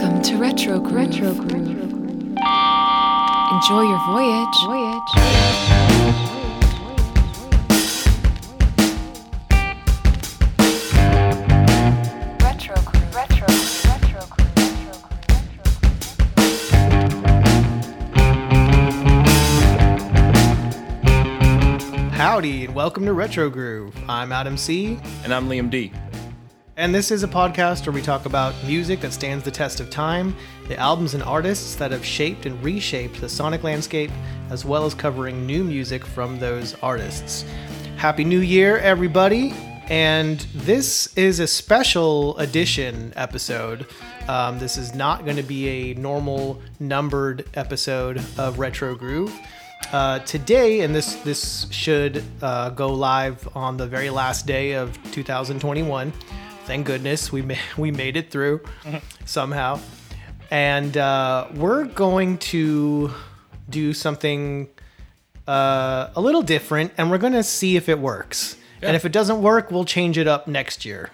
Welcome to Retro Groove. Retro Groove. Enjoy your voyage. Voyage. Retro Groove. Retro Groove. Retro Groove. Retro Groove. Howdy, and welcome to Retro Groove. I'm Adam C., And I'm Liam D. and this is a podcast where we talk about music that stands the test of time, the albums and artists that have shaped and reshaped the sonic landscape, as well as covering new music from those artists. Happy New Year, everybody! And this is a special edition episode. Um, this is not going to be a normal numbered episode of Retro Groove. Uh, today, and this this should uh, go live on the very last day of 2021. Thank goodness we ma- we made it through somehow, and uh, we're going to do something uh, a little different, and we're going to see if it works. And if it doesn't work, we'll change it up next year.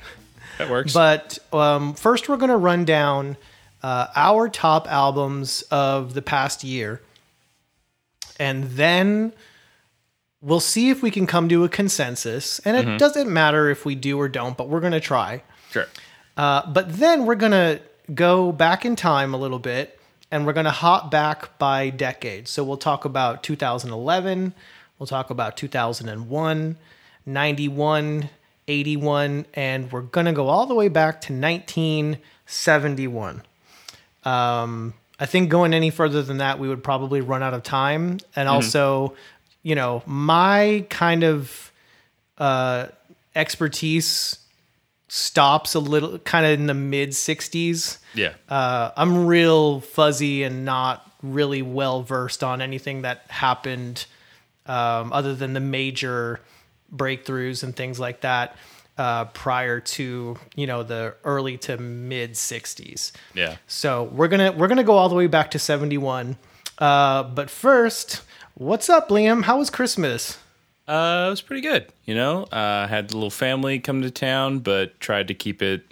That works. But um, first, we're going to run down uh, our top albums of the past year. And then we'll see if we can come to a consensus. And it doesn't matter if we do or don't, but we're going to try. sure. Uh, but then we're going to go back in time a little bit and we're going to hop back by decade. So we'll talk about 2011, we'll talk about 2001, 91, 81, and we're going to go all the way back to 1971. Um, I think going any further than that, we would probably run out of time. And also, you know, my kind of uh, expertise stops a little kind of in the mid 60s. Yeah. Uh, I'm real fuzzy and not really well versed on anything that happened um, other than the major breakthroughs and things like that uh, prior to you know the early to mid 60s. yeah. So we're gonna we're gonna go all the way back to 71. Uh, but first, what's up, Liam? How was Christmas? Uh, it was pretty good. You know, uh, had a little family come to town, but tried to keep it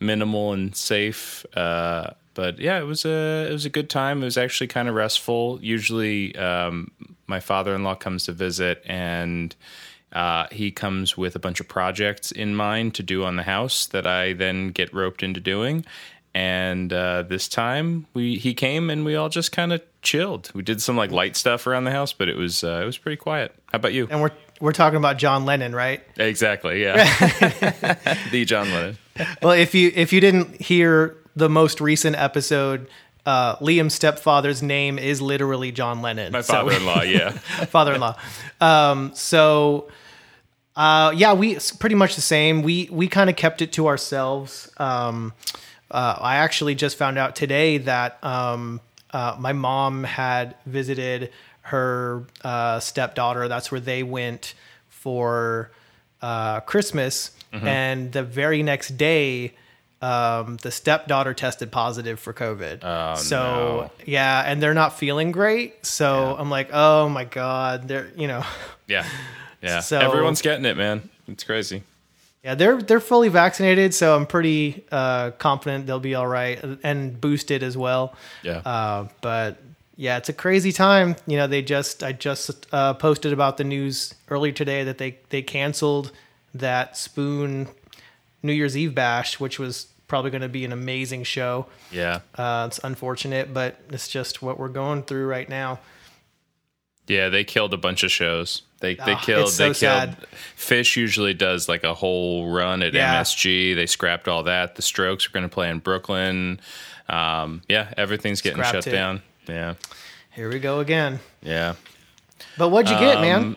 minimal and safe. Uh, but yeah, it was a it was a good time. It was actually kind of restful. Usually, um, my father in law comes to visit, and uh, he comes with a bunch of projects in mind to do on the house that I then get roped into doing. And uh, this time, we he came and we all just kind of chilled. We did some like light stuff around the house, but it was uh, it was pretty quiet. How about you? And we're we're talking about John Lennon, right? Exactly. Yeah. the John Lennon. well, if you if you didn't hear the most recent episode, uh, Liam's stepfather's name is literally John Lennon. My father-in-law. Yeah. father-in-law. Um, so, uh, yeah, we it's pretty much the same. We we kind of kept it to ourselves. Um, uh, I actually just found out today that um, uh, my mom had visited her uh, stepdaughter. That's where they went for uh, Christmas, and the very next day. Um, the stepdaughter tested positive for COVID. Oh, so no. yeah, and they're not feeling great. So I'm like, oh my god, they're you know, Yeah. Yeah. So- Everyone's getting it, man. It's crazy. Yeah, they're they're fully vaccinated. So I'm pretty uh, confident they'll be all right and boosted as well. Yeah. Uh, but yeah, it's a crazy time. You know, they just I just uh, posted about the news earlier today that they they canceled that Spoon New Year's Eve bash, which was probably going to be an amazing show. yeah. Uh, it's unfortunate, but it's just what we're going through right now. Yeah. They killed a bunch of shows. They they Ah, killed so they killed sad. Phish usually does like a whole run at Yeah. MSG. They scrapped all that. The Strokes are going to play in Brooklyn. Um, yeah, everything's getting shut it. down. Yeah. Here we go again. Yeah. But what'd you get, Um, man?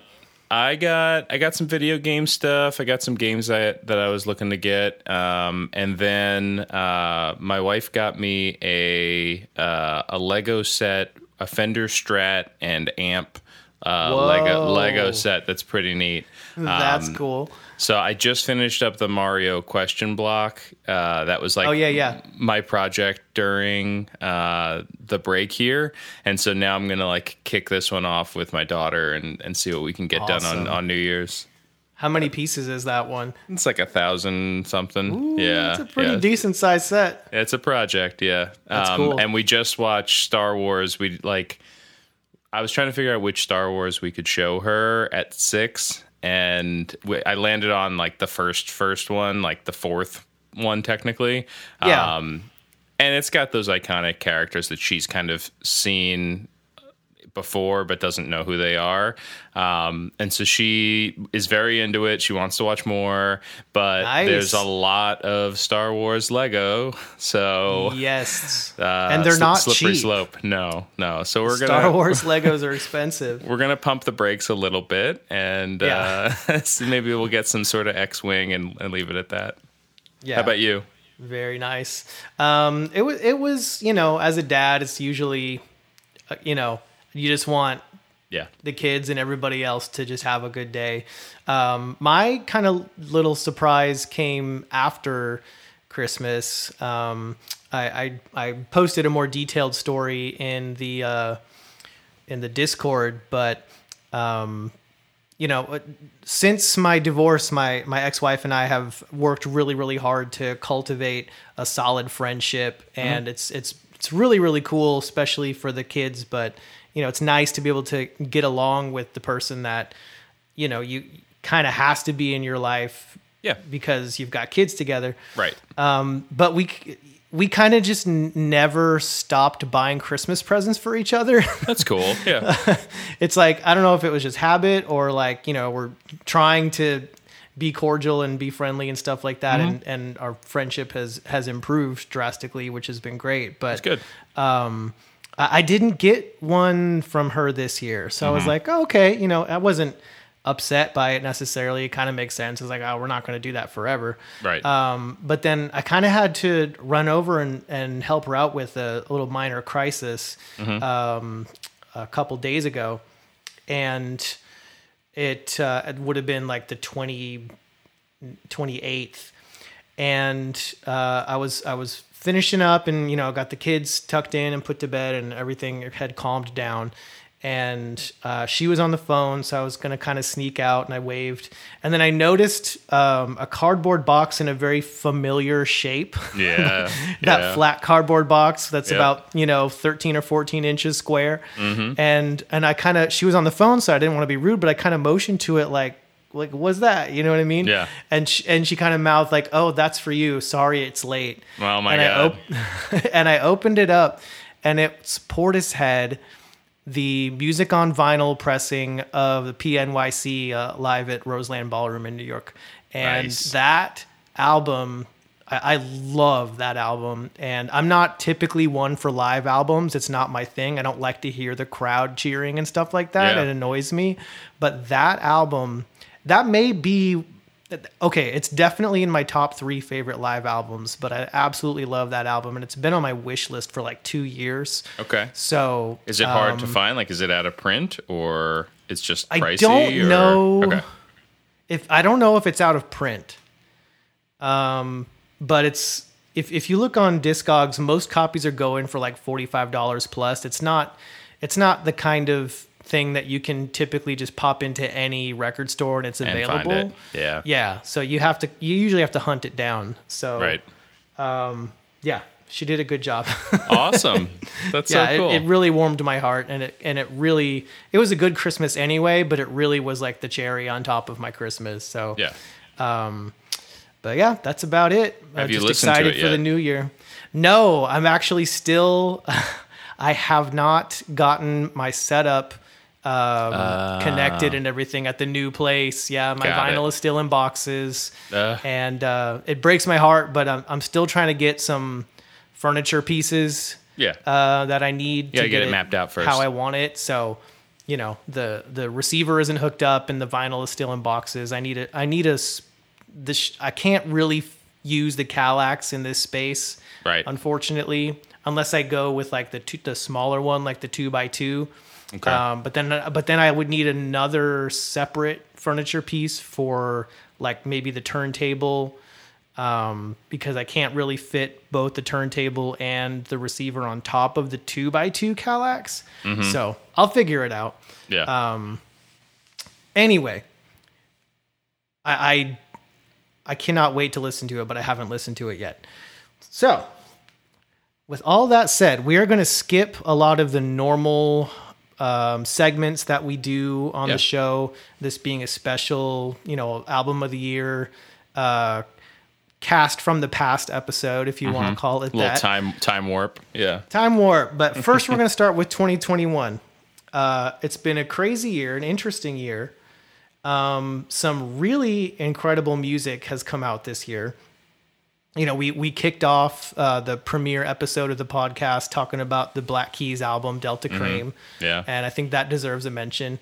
I got I got some video game stuff. I got some games that that I was looking to get, um, and then uh, my wife got me a uh, a Lego set, a Fender Strat, and amp uh, Lego Lego set. That's pretty neat. That's um, cool. So I just finished up the Mario question block. Uh, that was like Oh, yeah, yeah. my project during uh, the break here, and so now I'm gonna like kick this one off with my daughter and, and see what we can get done on, on New Year's. How many pieces is that one? It's like a thousand something. yeah, It's a pretty yeah. decent sized set. It's a project, yeah. That's um, cool. And we just watched Star Wars. We like. I was trying to figure out which Star Wars we could show her at six, and I landed on like the first first one, like the fourth one technically. Yeah. Um, and it's got those iconic characters that she's kind of seen before but doesn't know who they are um, and so she is very into it she wants to watch more but Nice. there's a lot of star wars lego so Yes. uh, and they're sli- not slippery cheap. slope no no so we're Star gonna Wars Legos are expensive. we're gonna pump the brakes a little bit and Yeah. uh, so maybe we'll get some sort of x-wing and, and leave it at that Yeah. how about you Very nice. Um, it was it was you know as a dad, it's usually, uh, you know, you just want yeah the kids and everybody else to just have a good day. Um, my kind of little surprise came after Christmas. Um, I, I I posted a more detailed story in the uh, in the Discord, but um, you know, uh, since my divorce, my my ex-wife and I have worked really really hard to cultivate a solid friendship and it's it's it's really really cool especially for the kids, but you know, it's nice to be able to get along with the person that you know, you kind of has to be in your life yeah because you've got kids together. right Um, but we we kind of just n- never stopped buying Christmas presents for each other. that's cool yeah it's like I don't know if it was just habit or like you know we're trying to be cordial and be friendly and stuff like that, and and our friendship has has improved drastically, which has been great. But it's good um, I didn't get one from her this year, so I was like, oh, okay, you know, I wasn't upset by it necessarily. It kind of makes sense. It's like, oh, we're not going to do that forever, right um, but then I kind of had to run over and, and help her out with a, little minor crisis um, a couple days ago. And it, uh, it would have been like the 20, 28th. And uh, I was I was finishing up and you know got the kids tucked in and put to bed and everything had calmed down and uh, she was on the phone so i was going to kind of sneak out and i waved and then i noticed um, a cardboard box in a very familiar shape yeah that yeah. flat cardboard box that's Yep. about you know 13 or 14 inches square Mm-hmm. and and i kind of she was on the phone so i didn't want to be rude but i kind of motioned to it like like what's that? You know what i mean? Yeah. and she, and she kind of mouthed like oh that's for you. Sorry it's late. Oh my and God. I op- and i opened it up and it's portishead the music on vinyl pressing of the pnyc uh, live at roseland ballroom in new york. And Nice. that album I, I love that album. And i'm not typically one for live albums. It's not my thing. I don't like to hear the crowd cheering and stuff like that. Yeah. it annoys me. But that album that may be okay it's definitely in my top three favorite live albums but i absolutely love that album and it's been on my wish list for like two years okay so Is it hard to um, find? Like, is it out of print or it's just I pricey? don't or- know. Okay. if I don't know if it's out of print. Um, but it's if if you look on Discogs, most copies are going for like forty five dollars plus. It's not it's not the kind of thing that you can typically just pop into any record store and it's And available. find it. Yeah. Yeah, so you have to you usually have to hunt it down. So Right. Um, yeah, she did a good job. Awesome. That's yeah, so cool. it, it really warmed my heart, and it and it really it was a good Christmas anyway. But it really was like the cherry on top of my Christmas. So yeah. Um, but yeah, that's about it. Have I'm you just listened to excited it for the new year. No, I'm actually still. I have not gotten my setup um, connected and everything at the new place. Yeah, my. Vinyl it. is still in boxes, Uh. and uh, it breaks my heart. But I'm I'm still trying to get some furniture pieces Yeah. uh, that I need to get it mapped out first. how I want it. So, you know, the the receiver isn't hooked up and the vinyl is still in boxes. I need a I need a s- the sh- I can't really f- use the Kallax in this space, Right. Unfortunately, unless I go with like the two, the smaller one, like the two by two. Okay. Um, but then but then I would need another separate furniture piece for like maybe the turntable um, because I can't really fit both the turntable and the receiver on top of the two by two Kallax. So I'll figure it out. yeah. um, Anyway, I, I I cannot wait to listen to it, but I haven't listened to it yet. So, with all that said, we are going to skip a lot of the normal um, segments that we do on Yeah. the show. This being a special, you know, album of the year, uh, cast from the past episode, if you want to call it Mm-hmm. little that. time time warp. Yeah. Time warp. But first, we're going to start with 2021. Uh, it's been a crazy year, an interesting year. Um, some really incredible music has come out this year. You know, we we kicked off uh, the premiere episode of the podcast talking about the Black Keys album Delta Cream, Yeah. and I think that deserves a mention.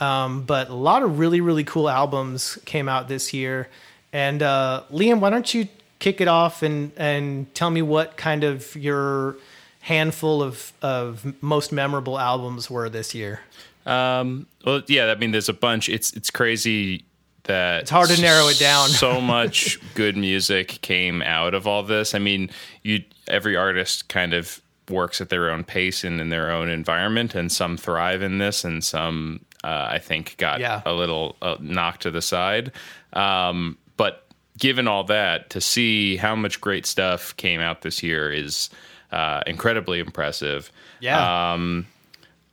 Um, but a lot of really really cool albums came out this year. And uh, Liam, why don't you kick it off and and tell me what kind of your handful of of most memorable albums were this year? Um, well, yeah, I mean, there's a bunch. It's it's crazy that it's hard to narrow it down. so much good music came out of all this. I mean, you every artist kind of works at their own pace and in their own environment, and some thrive in this, and some uh, I think got Yeah. a little uh, knocked to the side. Um, but given all that, to see how much great stuff came out this year is uh, incredibly impressive. Yeah. Um,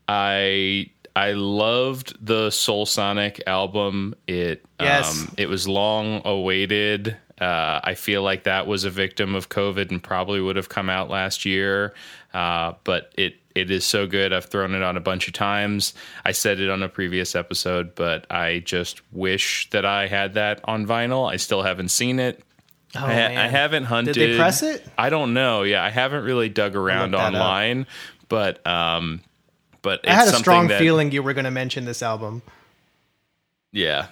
I I loved the Silk Sonic album. It Yes. um, it was long awaited. Uh, I feel like that was a victim of COVID and probably would have come out last year. Uh, but it it is so good. I've thrown it on a bunch of times. I said it on a previous episode, but I just wish that I had that on vinyl. I still haven't seen it. Oh, I, ha- I haven't hunted. Did they press it? I don't know. Yeah, I haven't really dug around online, but um, but it's I had a strong that, feeling you were going to mention this album. Yeah,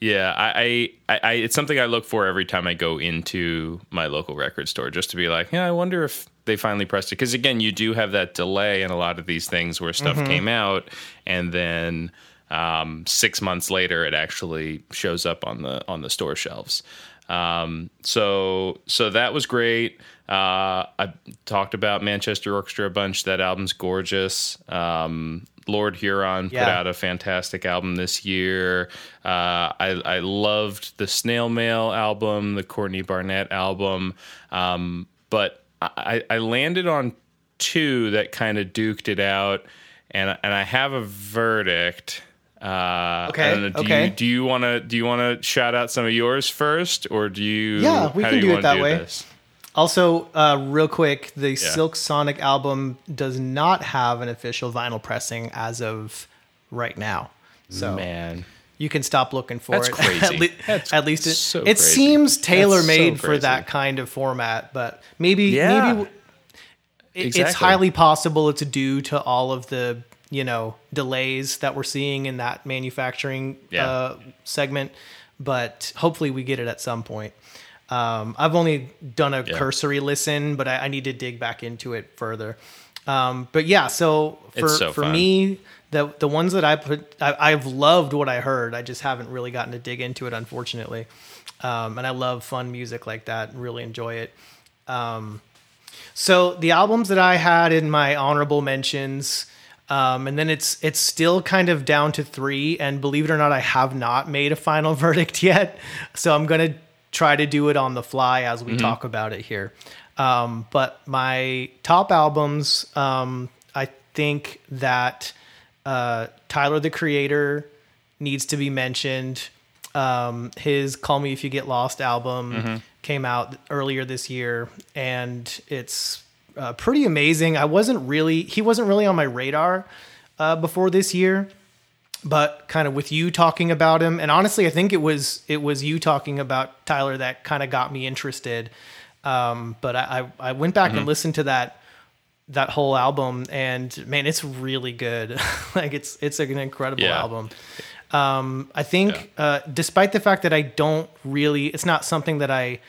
yeah. I, I, I, it's something I look for every time I go into my local record store, just to be like, yeah, I wonder if they finally pressed it. Because again, you do have that delay in a lot of these things where stuff came out, and then um, six months later, it actually shows up on the on the store shelves. Um, so so that was great. Uh, I talked about Manchester Orchestra a bunch. That album's gorgeous. Um, Lord Huron put Yeah. out a fantastic album this year. Uh, I, I loved the Snail Mail album, the Courtney Barnett album, um, but I, I landed on two that kind of duked it out, and and I have a verdict. Uh, Okay, know, do okay. You, do you want to do you want to shout out some of yours first, or do you? Yeah, we can do, do it that way. this? Also, uh, real quick, the Silk Sonic album does not have an official vinyl pressing as of right now. So Man, you can stop looking for That's it. crazy. at, le- That's at least it, so it crazy. seems tailor made so for that kind of format, but maybe Yeah. maybe it- it's highly possible it's due to all of the you know delays that we're seeing in that manufacturing Yeah. uh, segment but hopefully we get it at some point um, i've only done a Yeah. cursory listen but I, I need to dig back into it further um, but yeah so for, so for fun. me the the ones that i put I, i've loved what i heard i just haven't really gotten to dig into it unfortunately um, and i love fun music like that really enjoy it so the albums that I had in my honorable mentions, um, and then it's it's still kind of down to three. And believe it or not, I have not made a final verdict yet. So I'm gonna try to do it on the fly as we talk about it here. Um, but my top albums, um, I think that uh, Tyler the Creator needs to be mentioned. Um, his "Call Me If You Get Lost" album came out earlier this year, and it's uh, pretty amazing. I wasn't really he wasn't really on my radar uh, before this year, but kind of with you talking about him, and honestly, I think it was it was you talking about Tyler that kind of got me interested. Um, but I, I I went back and listened to that that whole album and man it's really good like it's it's an incredible Yeah. album um i think uh despite the fact that i don't really it's not something that i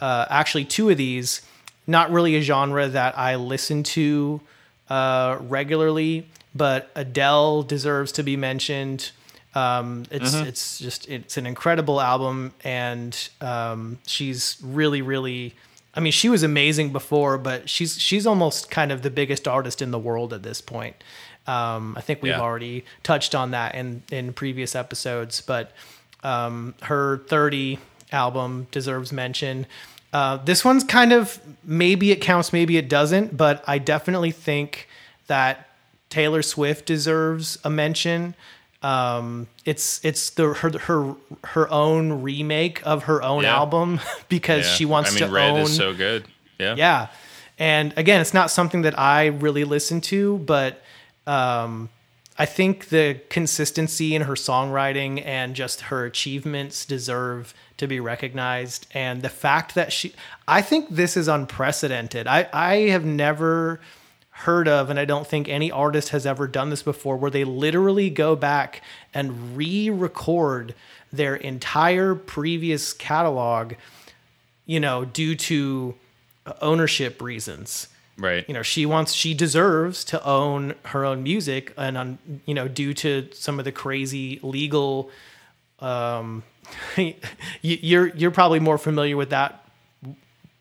uh actually two of these not really a genre that i listen to uh regularly but adele deserves to be mentioned um it's it's just it's an incredible album and um she's really really I mean, she was amazing before, but she's she's almost kind of the biggest artist in the world at this point. Um, I think we've Yeah. already touched on that in in previous episodes, but Um, her 30 album deserves mention. Uh, this one's kind of maybe it counts, maybe it doesn't, but I definitely think that Taylor Swift deserves a mention. Um, it's it's the her her her own remake of her own Yeah. album because Yeah. she wants I mean, to Red own. is so good. Yeah. Yeah. And again, it's not something that I really listen to, but um, I think the consistency in her songwriting and just her achievements deserve to be recognized. And the fact that she, I think this is unprecedented. I, I have never heard of, and I don't think any artist has ever done this before, where they literally go back and re record their entire previous catalog, you know, due to ownership reasons Right. you know she wants she deserves to own her own music and on you know due to some of the crazy legal um you, you're you're probably more familiar with that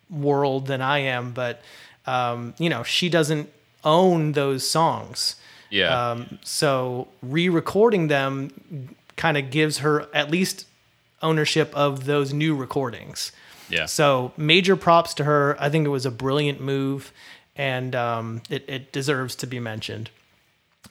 world than I am but um you know she doesn't own those songs yeah. um so re-recording them kind of gives her at least ownership of those new recordings yeah. so major props to her. I think it was a brilliant move, and um, it, it deserves to be mentioned.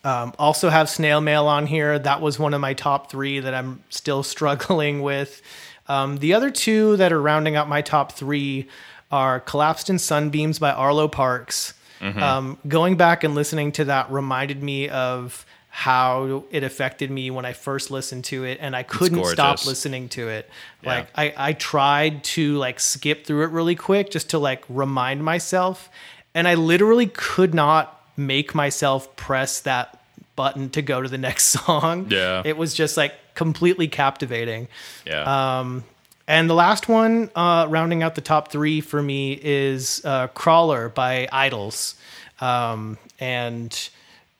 Um, also have snail mail on here. That was one of my top three that I'm still struggling with. Um, the other two that are rounding out my top three are Collapsed in Sunbeams by Arlo Parks. Um, going back and listening to that reminded me of how it affected me when I first listened to it, and I couldn't stop listening to it. Yeah. Like I, I tried to like skip through it really quick just to like remind myself, and I literally could not make myself press that button to go to the next song. Yeah. it was just like completely captivating. yeah. Um, and the last one, uh, rounding out the top three for me, is uh, "Crawler" by IDLES, um, and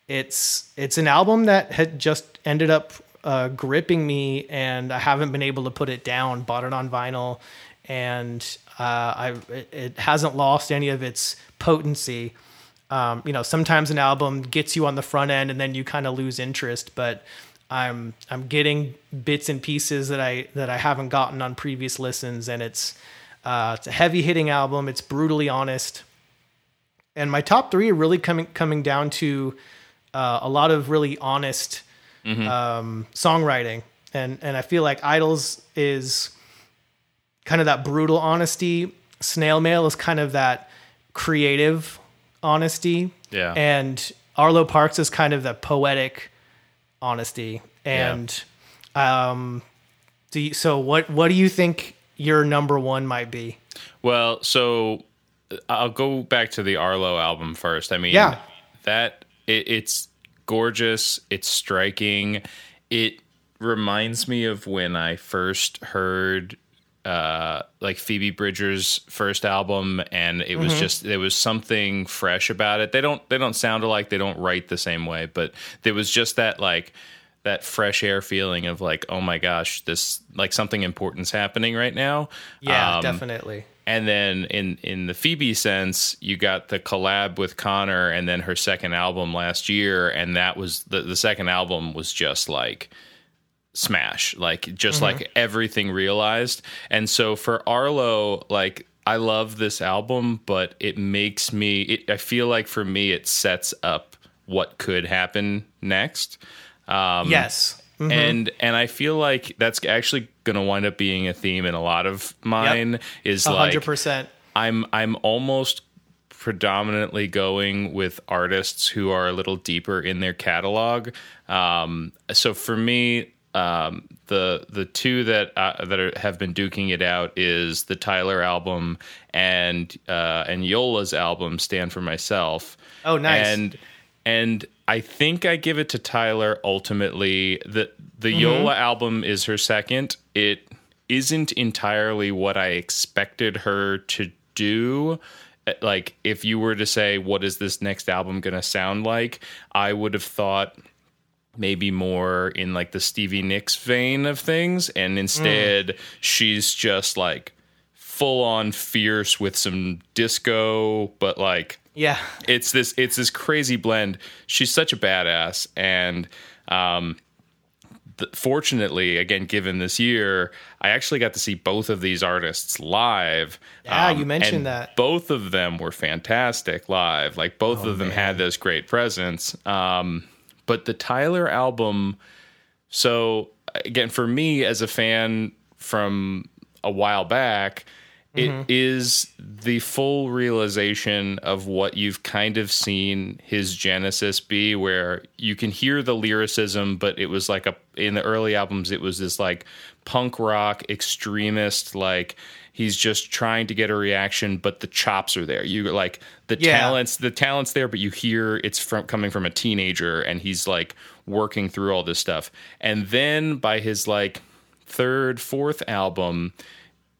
it's it's an album that had just ended up uh, gripping me, and I haven't been able to put it down. Bought it on vinyl, and uh, I it, it hasn't lost any of its potency. Um, you know, sometimes an album gets you on the front end, and then you kind of lose interest, but I'm I'm getting bits and pieces that I that I haven't gotten on previous listens, and it's uh, it's a heavy hitting album. It's brutally honest, and my top three are really coming coming down to uh, a lot of really honest um, songwriting, and and I feel like IDLES is kind of that brutal honesty. Snail Mail is kind of that creative honesty, Yeah. and Arlo Parks is kind of the poetic honesty. And um, do you, so what what do you think your number one might be? Well, so uh, I'll go back to the Arlo album first. I mean, Yeah. that it, it's gorgeous. It's striking. It reminds me of when I first heard uh like Phoebe Bridgers' first album and it was just there was something fresh about it. They don't they don't sound alike, they don't write the same way, but there was just that like that fresh air feeling of like, oh my gosh, this like something important's happening right now. Yeah, Um, definitely. and then in in the Phoebe sense, you got the collab with Conor, and then her second album last year, and that was the the second album was just like smash, like just like everything realized. And so for Arlo, like I love this album, but it makes me. It, I feel like for me, it sets up what could happen next. Um, yes. Mhm. and and I feel like that's actually going to wind up being a theme in a lot of mine. Is A like hundred percent. I'm I'm almost predominantly going with artists who are a little deeper in their catalog. Um, so for me, um, the the two that uh, that are, have been duking it out is the Tyler album and uh, and Yola's album, Stand for Myself. Oh, nice. And and I think I give it to Tyler ultimately. The the Yola album is her second. It isn't entirely what I expected her to do. Uh, Like if you were to say what is this next album going to sound like, I would have thought maybe more in like the Stevie Nicks vein of things and instead she's just like full on fierce with some disco but like Yeah. it's this it's this crazy blend. She's such a badass, and um, th- fortunately, again, given this year, I actually got to see both of these artists live. Um, Yeah, you mentioned that. Both of them were fantastic live. Like both Oh, of them had this great presence. Um, but the Tyler album, so again, for me as a fan from a while back, it mm-hmm. is the full realization of what you've kind of seen his genesis be where you can hear the lyricism but it was like a in the early albums it was this like punk rock extremist like he's just trying to get a reaction but the chops are there you like the Yeah. talents the talents there but you hear it's from coming from a teenager and he's like working through all this stuff and then by his like third fourth album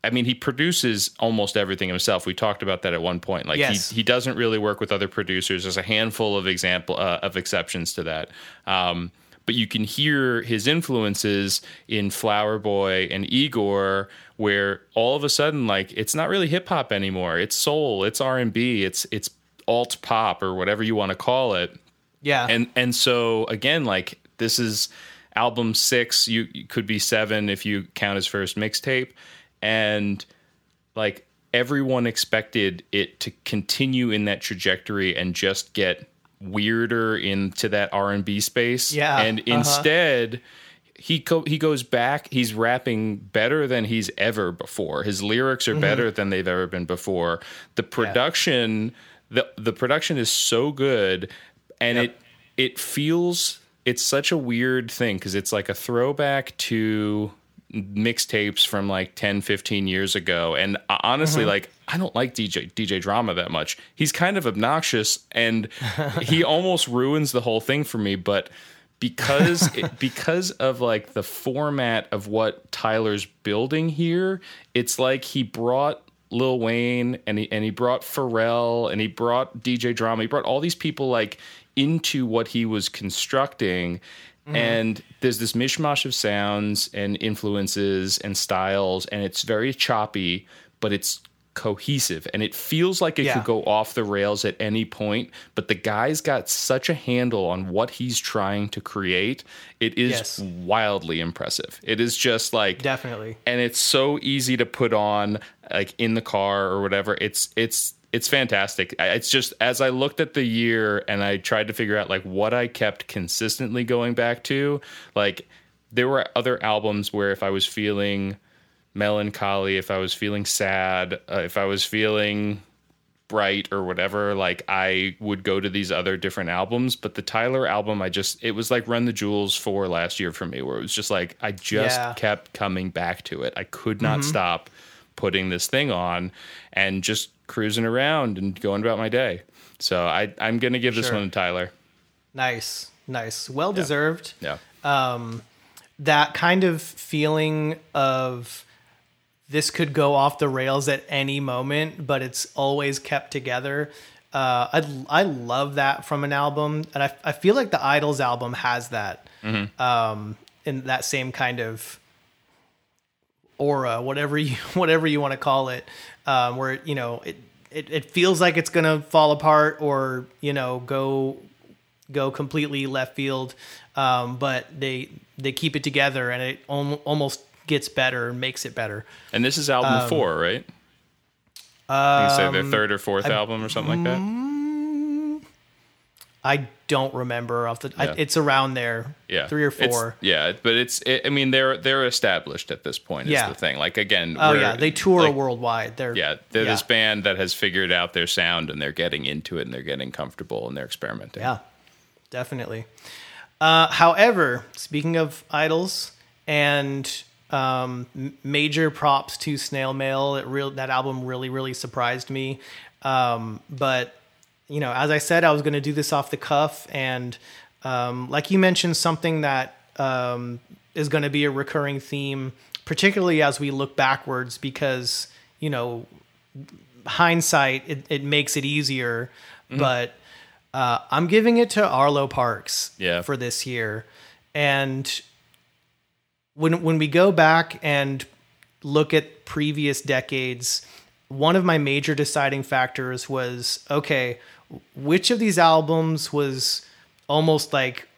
I mean, he produces almost everything himself. We talked about that at one point. Like Yes. he he doesn't really work with other producers. There's a handful of example uh, of exceptions to that. Um, but you can hear his influences in Flower Boy and Igor, where all of a sudden, like it's not really hip hop anymore. It's soul. It's R and B. It's it's alt pop or whatever you want to call it Yeah. and and so again like this is album six you, you could be seven if you count his first mixtape and like everyone expected it to continue in that trajectory and just get weirder into that r&b space Yeah, and uh-huh. instead he co- he goes back he's rapping better than he's ever before his lyrics Mm-hmm. are better than they've ever been before the production the the production is so good and Yep. it it feels it's such a weird thing because it's like a throwback to mixtapes from like 10 15 years ago and uh, honestly Mm-hmm. like i don't like dj dj drama that much he's kind of obnoxious and he almost ruins the whole thing for me but because it, because of like the format of what tyler's building here it's like he brought Lil Wayne and he and he brought Pharrell and he brought DJ Drama. He brought all these people like into what he was constructing. Mm-hmm. And there's this mishmash of sounds and influences and styles, and it's very choppy, but it's cohesive and it feels like it Yeah. could go off the rails at any point. But the guy's got such a handle on what he's trying to create. It is Yes. wildly impressive. It is just like Definitely. and it's so easy to put on like in the car or whatever it's it's it's fantastic it's just as i looked at the year and i tried to figure out like what i kept consistently going back to like there were other albums where if i was feeling melancholy if i was feeling sad uh, if i was feeling bright or whatever like i would go to these other different albums but the tyler album i just it was like run the jewels for last year for me where it was just like i just Yeah. kept coming back to it i could not stop putting this thing on and just cruising around and going about my day so i i'm gonna give this one to tyler Nice. Nice. Well deserved. yeah Um, that kind of feeling of this could go off the rails at any moment, but it's always kept together. Uh, I I love that from an album, and I I feel like the IDLES album has that, um, in that same kind of aura, whatever you whatever you want to call it, um, where you know it, it it feels like it's gonna fall apart or you know go go completely left field, um, but they they keep it together and it al- almost gets better and makes it better. and this is album um, four right you say their um, third or fourth album or something like that mm, I don't remember off the. I, Yeah. it's around there. yeah three or It's- four. yeah but it's it, i mean they're they're established at this point is Yeah. the thing like again oh yeah, they tour like, worldwide. They're yeah they're this band that has figured out their sound and they're getting into it and they're getting comfortable and they're experimenting Yeah, definitely. Uh, however, speaking of IDLES and um, major props to Snail Mail, it real that album really really surprised me. Um, but you know, as I said, I was going to do this off the cuff, and um, like you mentioned, something that um, is going to be a recurring theme, particularly as we look backwards, because you know hindsight it, it makes it easier but uh, i'm giving it to arlo parks Yeah. for this year and when when we go back and look at previous decades one of my major deciding factors was okay which of these albums was almost like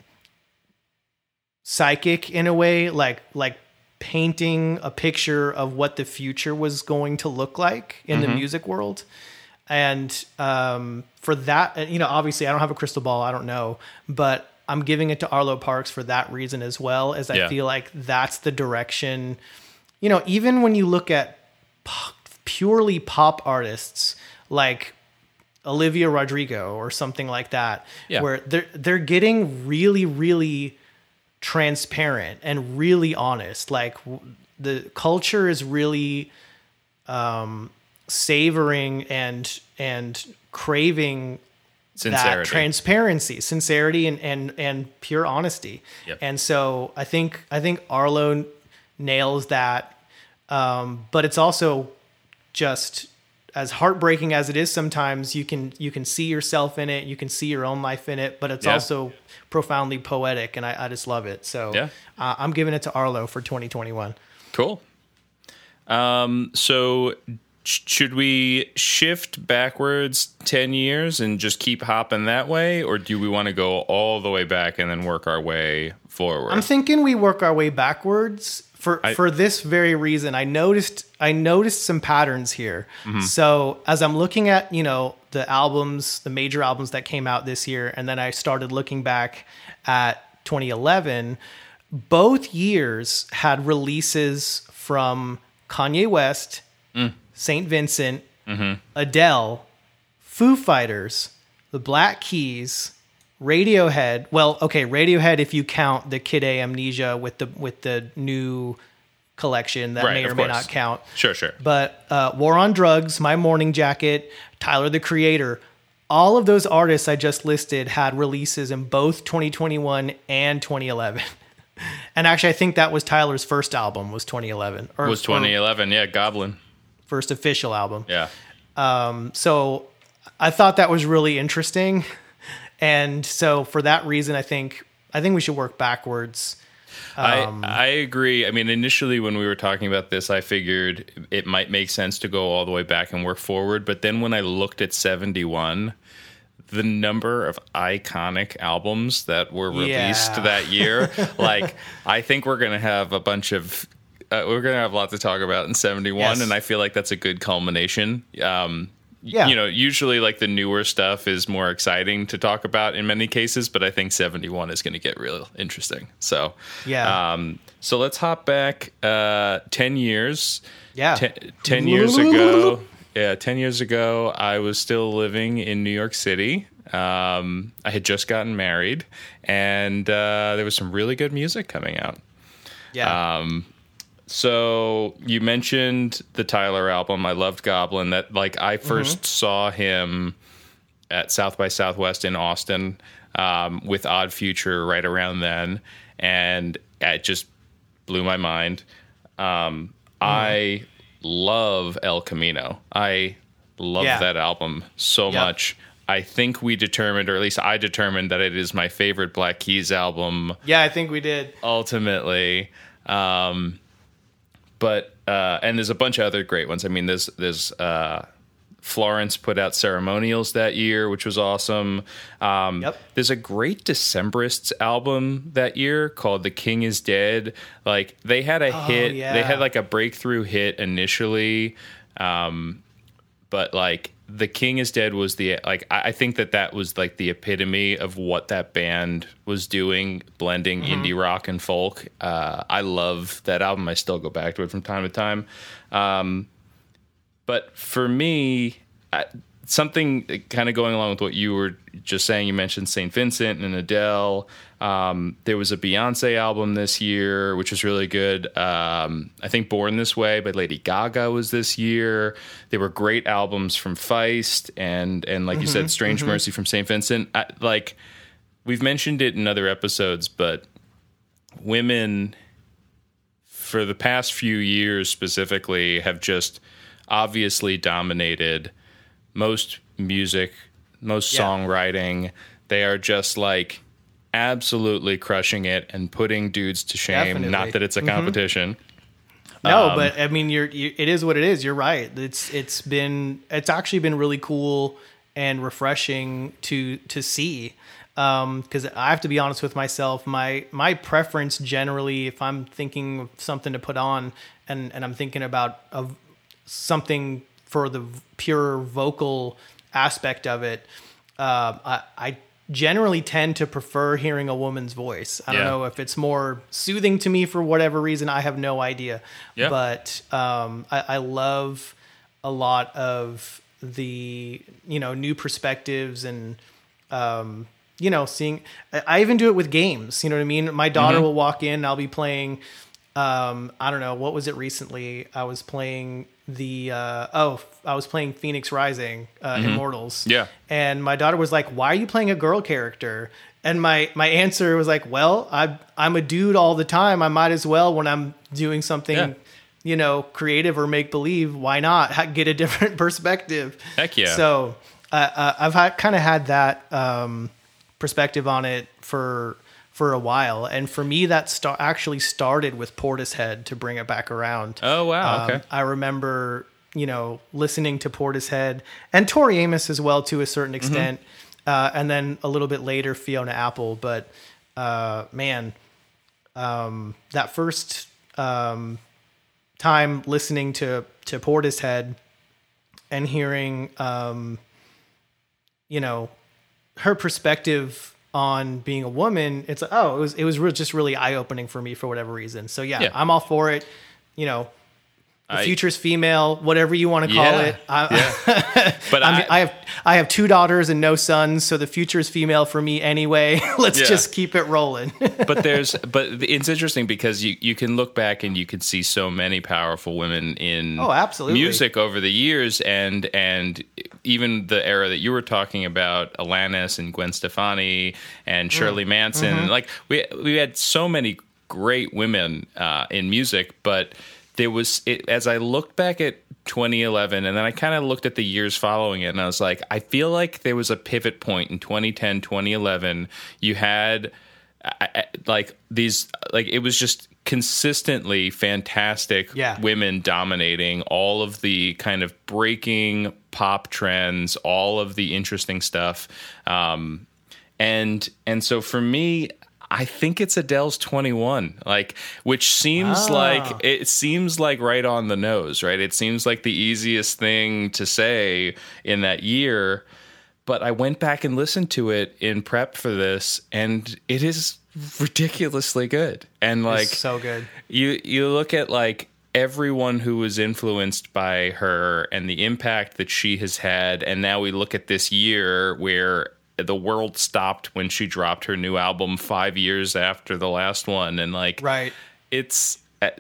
psychic in a way, like like painting a picture of what the future was going to look like in the music world. And um, for that, you know, obviously I don't have a crystal ball, I don't know, but I'm giving it to Arlo Parks for that reason as well, as I Yeah. feel like that's the direction. You know, even when you look at purely pop artists like Olivia Rodrigo or something like that, Yeah. where they're they're getting really, really transparent and really honest. Like the culture is really um, savoring and and craving that transparency, sincerity, and and and pure honesty. Yep. And so I think I think Arlo nails that, um, but it's also just as heartbreaking as it is. Sometimes you can you can see yourself in it, you can see your own life in it, but it's Yeah. also profoundly poetic, and I, I just love it. So Yeah. uh, I'm giving it to Arlo for 2021. Cool. Um, so should we shift backwards 10 years and just keep hopping that way? Or do we want to go all the way back and then work our way forward? I'm thinking we work our way backwards for I- for this very reason. I noticed I noticed some patterns here. Mm-hmm. So as I'm looking at you know the albums, the major albums that came out this year, and then I started looking back at 2011. Both years had releases from Kanye West, mm. Saint Vincent, Adele, Foo Fighters, The Black Keys, Radiohead. Well, okay, Radiohead if you count the Kid A Amnesia with the with the new collection that Right, may or may not count. Sure, sure. But uh, War on Drugs, My Morning Jacket, Tyler the Creator, all of those artists I just listed had releases in both 2021 and 2011. And actually, I think that was Tyler's first album was 2011 or was or 2011. Yeah, Goblin. First official album. Yeah. So I thought that was really interesting. And so for that reason, I think I think we should work backwards. Um, I, I agree. I mean, initially when we were talking about this, I figured it might make sense to go all the way back and work forward. But then when I looked at 71, the number of iconic albums that were released Yeah. that year, like, I think we're going to have a bunch of. Uh, we're going to have a lot to talk about in 71, Yes. and I feel like that's a good culmination. Um, Yeah. You know, usually like the newer stuff is more exciting to talk about in many cases, but I think 71 is going to get real interesting. So, Yeah. um, so let's hop back uh, 10 years. Yeah. Ten, 10 years ago. Yeah, 10 years ago, I was still living in New York City. Um, I had just gotten married, and uh, there was some really good music coming out. Yeah. So you mentioned the Tyler album. I loved Goblin. That like I 1st saw him at South by Southwest in Austin um, with Odd Future right around then, and it just blew my mind. Um, I love El Camino. I love Yeah. that album so Yep. much. I think we determined, or at least I determined, that it is my favorite Black Keys album yeah, I think we did. ultimately. Um, but uh, and there's a bunch of other great ones. I mean, there's there's uh, Florence put out ceremonials that year, which was awesome. Um, Yep. There's a great Decemberists album that year called "The King Is Dead." Like they had a hit. They had like a breakthrough hit initially. Um, but like the king is dead was the like I think that that was like the epitome of what that band was doing blending indie rock and folk. Uh, i love that album. I still go back to it from time to time. Um, but for me I, something kind of going along with what you were just saying you mentioned st vincent and adele um, there was a beyonce album this year which was really good um, i think born this way by lady gaga was this year there were great albums from feist and and like you said strange mercy from st vincent I, like we've mentioned it in other episodes but women for the past few years specifically have just obviously dominated most music, most Yeah. songwriting. They are just like absolutely crushing it and putting dudes to shame. Definitely. Not that it's a competition. No, Um, but I mean, you're, you it is what it is. You're right. It's it's been it's actually been really cool and refreshing to to see. because I have to be honest with myself. My my preference generally, if I'm thinking of something to put on, and and I'm thinking about a, something for the pure vocal aspect of it, uh, I, I generally tend to prefer hearing a woman's voice. I don't know if it's more soothing to me for whatever reason. I have no idea. Yeah. But um, I, I love a lot of the you know new perspectives and um, you know seeing. I I even do it with games. You know what I mean. My daughter will walk in. I'll be playing. Um, I don't know what was it recently. I was playing the uh, oh I was playing Fenyx Rising uh, Immortals. Yeah. And my daughter was like, "Why are you playing a girl character?" And my my answer was like, "Well, I I'm a dude all the time. I might as well when I'm doing something, Yeah. you know, creative or make believe. Why not get a different perspective?" Heck yeah. So uh, uh, I've kind of had that um, perspective on it for for a while, and for me, that sta- actually started with Portishead to bring it back around. Oh, wow, Um, okay. I remember, you know, listening to Portishead and Tori Amos as well to a certain Mm-hmm. extent, uh, and then a little bit later Fiona Apple. But uh, man, um, that first um, time listening to to Portishead and hearing, um, you know, her perspective on being a woman, it's oh, it was it was just really eye opening for me for whatever reason. So yeah, Yeah. I'm all for it. You know, the I- future's female, whatever you want to call Yeah, it. I, But I, I, have I have two daughters and no sons, so the future is female for me anyway. Let's Yeah. just keep it rolling. but there's but it's interesting because you you can look back and you can see so many powerful women in Oh, absolutely. music over the years and and even the era that you were talking about Alanis and Gwen Stefani and Shirley Mm. Manson Mm-hmm. like we we had so many great women uh, in music but there was it, as I looked back at 2011 and then I kind of looked at the years following it and I was like I feel like there was a pivot point in 2010 2011 you had I, like these like it was just consistently fantastic Yeah. women dominating all of the kind of breaking pop trends all of the interesting stuff um and and so for me I think it's Adele's 21 like which seems Ah. like it seems like right on the nose right it seems like the easiest thing to say in that year but I went back and listened to it in prep for this, and it is ridiculously good. And like It's so good. you, you look at like everyone who was influenced by her and the impact that she has had, and now we look at this year where the world stopped when she dropped her new album five years after the last one, and like Right. it's uh,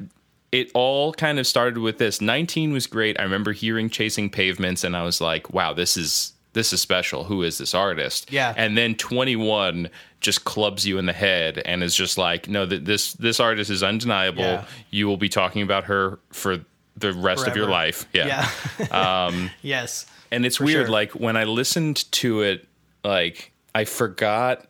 it all kind of started with this 19 was great i remember hearing chasing pavements and i was like wow this is this is special who is this artist Yeah. and then 21 just clubs you in the head and is just like no that this this artist is undeniable Yeah. you will be talking about her for the rest of your life yeah, Yeah. yes. and it's weird sure. like when i listened to it like i forgot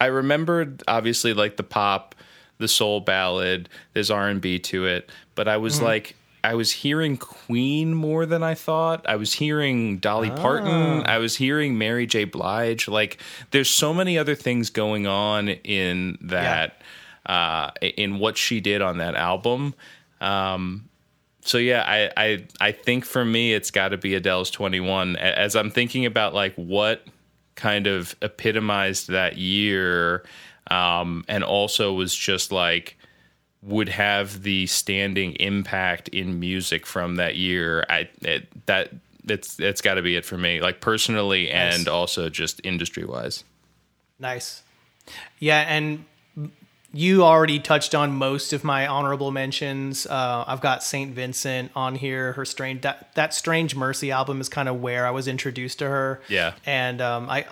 i remembered obviously like the pop the soul ballad there's r&b to it but i was like i was hearing queen more than i thought. I was hearing dolly parton. I was hearing mary j. Blige. Like there's so many other things going on in that uh in what she did on that album. Um so yeah, I, I I think for me it's got to be Adele's 21. As I'm thinking about like what kind of epitomized that year, um, and also was just like would have the standing impact in music from that year. I it, that it's it's got to be it for me, like personally and also just industry wise. Nice. Yeah, and you already touched on most of my honorable mentions. Uh, I've got Saint Vincent on here. Her strange that that Strange Mercy album is kind of where I was introduced to her. Yeah. and um, I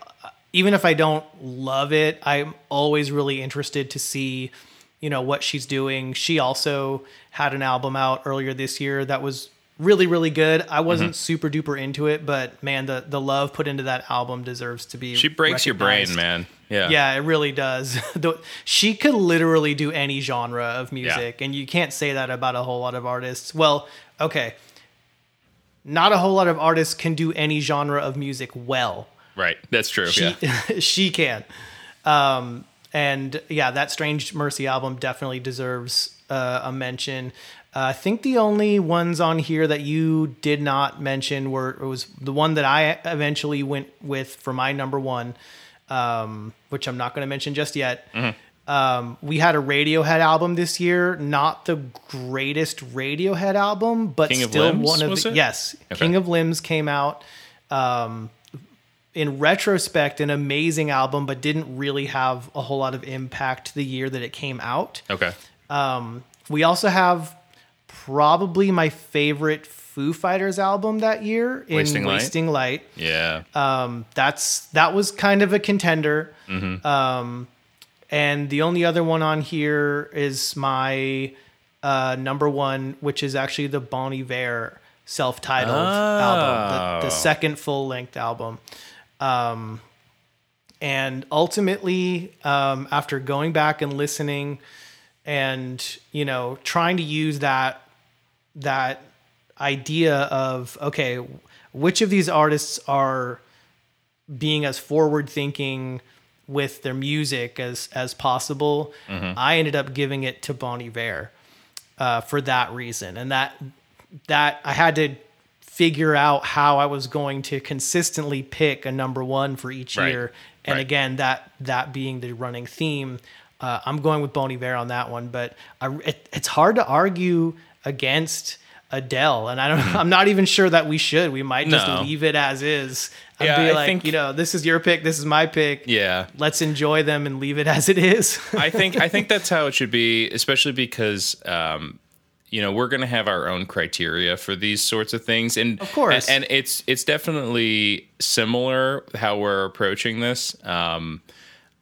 even if I don't love it, I'm always really interested to see you know what she's doing. She also had an album out earlier this year that was really really good. I wasn't Mm-hmm. super duper into it, but man, the the love put into that album deserves to be. She breaks your brain, man. Yeah. Yeah, it really does. She could literally do any genre of music, and you can't say that about a whole lot of artists. Well, okay. Not a whole lot of artists can do any genre of music well. Right. That's true. She yeah. she can. Um, and yeah, that Strange Mercy album definitely deserves uh, a mention. Uh, I think the only ones on here that you did not mention were it was the one that I eventually went with for my number one, um, which I'm not going to mention just yet. Um, we had a Radiohead album this year, not the greatest Radiohead album, but King of still Limbs, one of the yes, Okay. King of Limbs came out. Um, in retrospect, an amazing album, but didn't really have a whole lot of impact the year that it came out. Okay. Um, we also have probably my favorite Foo Fighters album that year in Wasting Wasting, Light? Light. Yeah. Um, that's that was kind of a contender. Mm-hmm. Um, and the only other one on here is my uh, number one, which is actually the Bon Iver self-titled album, the, the Oh. second full-length album. Um, and ultimately, um, after going back and listening, and you know, trying to use that that idea of okay, which of these artists are being as forward thinking with their music as as possible, I ended up giving it to Bon Iver uh, for that reason, and that that I had to figure out how I was going to consistently pick a number one for each Right. year, and Right. again that that being the running theme. Uh, I'm going with Bon Iver on that one, but I, it, it's hard to argue against Adele, and I don't. I'm not even sure that we should. We might just No. leave it as is and Yeah, be I like, think- you know, this is your pick, this is my pick. Yeah. Let's enjoy them and leave it as it is. I think I think that's how it should be, especially because um, you know we're going to have our own criteria for these sorts of things, and Of course. and, and it's it's definitely similar how we're approaching this. Um,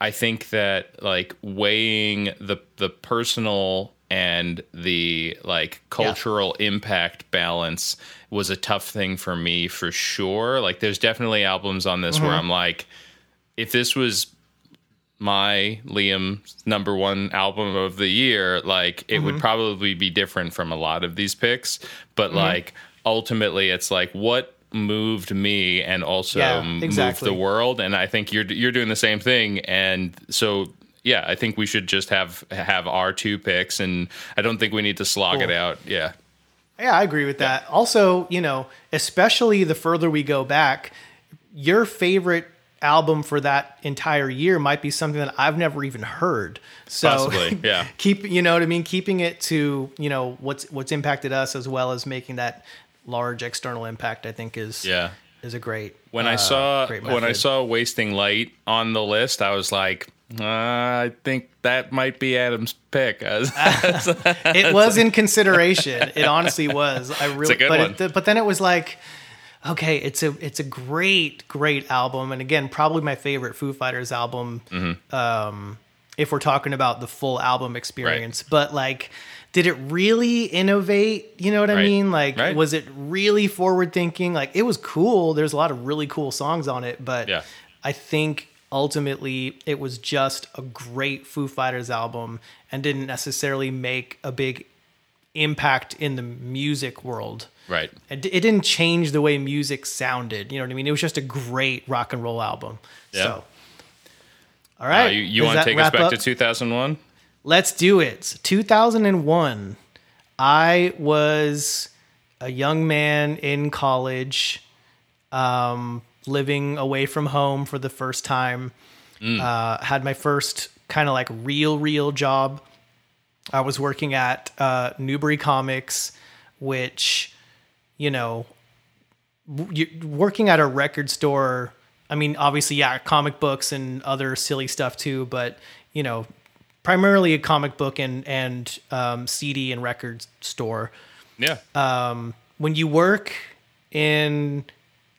I think that like weighing the the personal and the like cultural impact balance was a tough thing for me for sure. Like there's definitely albums on this where I'm like if this was my Liam's number one album of the year, like it Mm-hmm. would probably be different from a lot of these picks. But like ultimately, it's like what moved me and also Yeah, moved the world. And I think you're you're doing the same thing. And so yeah, I think we should just have have our two picks, and I don't think we need to slog it out. Yeah, Yeah, I agree with that. Also, you know, especially the further we go back, your favorite album for that entire year might be something that I've never even heard. So Possibly, yeah. keep you know what I mean, keeping it to, you know, what's what's impacted us as well as making that large external impact, I think is yeah. is a great when I uh, saw great when I saw wasting light on the list, I was like, uh, I think that might be Adam's pick. It was in consideration. It honestly was. I really, a good but one. It, but then it was like, okay, it's a it's a great great album, and again, probably my favorite Foo Fighters album. Mm-hmm. Um, if we're talking about the full album experience, but like. Did it really innovate? You know what I Right. mean? Like, Right. was it really forward thinking? Like, it was cool. There's a lot of really cool songs on it, but Yeah. I think ultimately it was just a great Foo Fighters album and didn't necessarily make a big impact in the music world. right. It, it didn't change the way music sounded. You know what I mean? It was just a great rock and roll album. Yeah. So, all Uh, you you want to take us back up? to 2001? Let's do it. 2001. I was a young man in college, um, living away from home for the first time. Uh, had my first kind of like real, real job. I was working at uh, Newbury Comics, which, you know, working at a record store. I mean, obviously, yeah, comic books and other silly stuff too, but you know, primarily a comic book and and um, CD and record store. Yeah. Uh, When you work in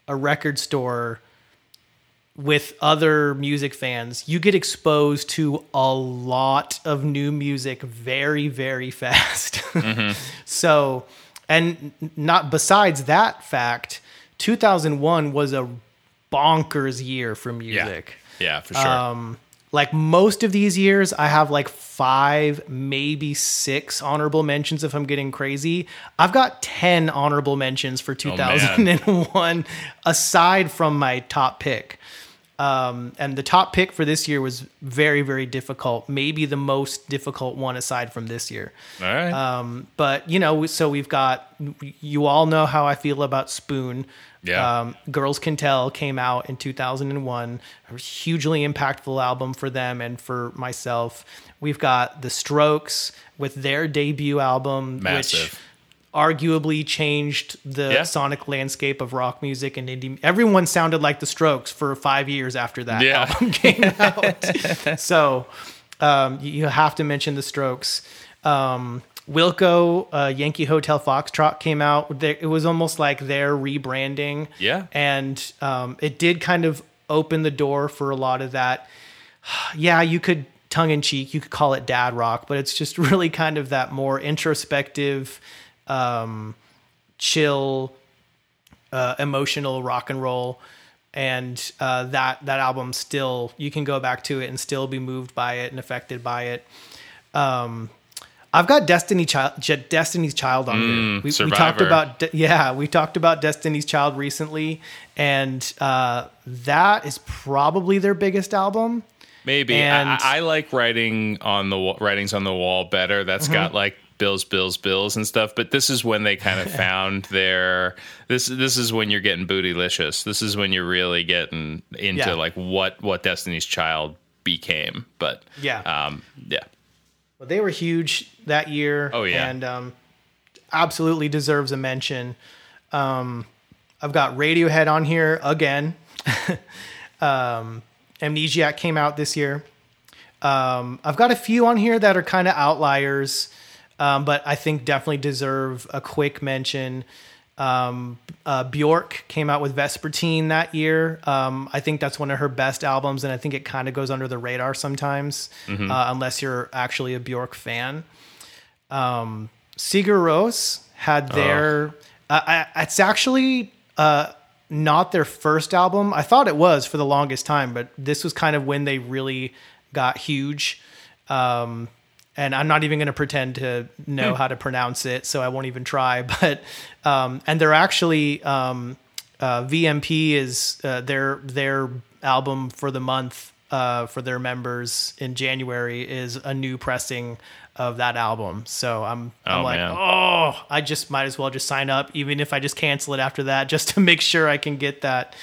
a record store with other music fans, you get exposed to a lot of new music very, very fast. so, and not besides that fact, 2001 was a bonkers year for yeah. music. Yeah, for sure. Um, like most of these years, I have like five, maybe six honorable mentions if I'm getting crazy. I've got 10 honorable mentions for 2001, aside from my top pick. Um, and the top pick for this year was very, very difficult. Maybe the most difficult one aside from this year. All right. Um, but you know, so we've got. You all know how I feel about Spoon. Yeah. Um, Girls Can Tell came out in 2001. A hugely impactful album for them and for myself. We've got The Strokes with their debut album, which Massive. Arguably changed the Yeah. sonic landscape of rock music and indie. Everyone sounded like The Strokes for five years after that Yeah. album came out. so um, you have to mention The Strokes. Um, Wilco, uh, Yankee Hotel Foxtrot came out. It was almost like their rebranding. Yeah. And um, it did kind of open the door for a lot of that. Yeah, you could tongue in cheek, you could call it dad rock, but it's just really kind of that more introspective, um, chill, uh, emotional rock and roll. And uh, that that album still you can go back to it and still be moved by it and affected by it. Um, I've got Destiny Child, Destiny's Child on here. We, we talked about De- yeah, we talked about Destiny's Child recently, and uh, that is probably their biggest album. Maybe and- I, I like writing on the writings on the wall better. That's Mm-hmm. got like bills, bills, bills and stuff. But this is when they kind of found their this. This is when you're getting bootylicious. This is when you're really getting into Yeah. like what what Destiny's Child became. But Yeah. um, yeah, But they were huge that year. Oh, yeah. and um, absolutely deserves a mention. Um, I've got Radiohead on here again. um, Amnesiac came out this year. Um, I've got a few on here that are kind of outliers, um, but I think definitely deserve a quick mention. Um, uh, Bjork came out with Vespertine that year. Um, I think that's one of her best albums, and I think it kind of goes under the radar sometimes, uh, unless you're actually a Bjork fan. Um, Sigur Rós had their. Uh, I, it's actually uh, not their first album. I thought it was for the longest time, but this was kind of when they really got huge. Um, and I'm not even going to pretend to know how to pronounce it, so I won't even try. But um, and they're actually um, uh, VMP is uh, their their album for the month uh, for their members in January is a new pressing of that album. So I'm I'm Oh, like, man. oh, I just might as well just sign up, even if I just cancel it after that, just to make sure I can get that.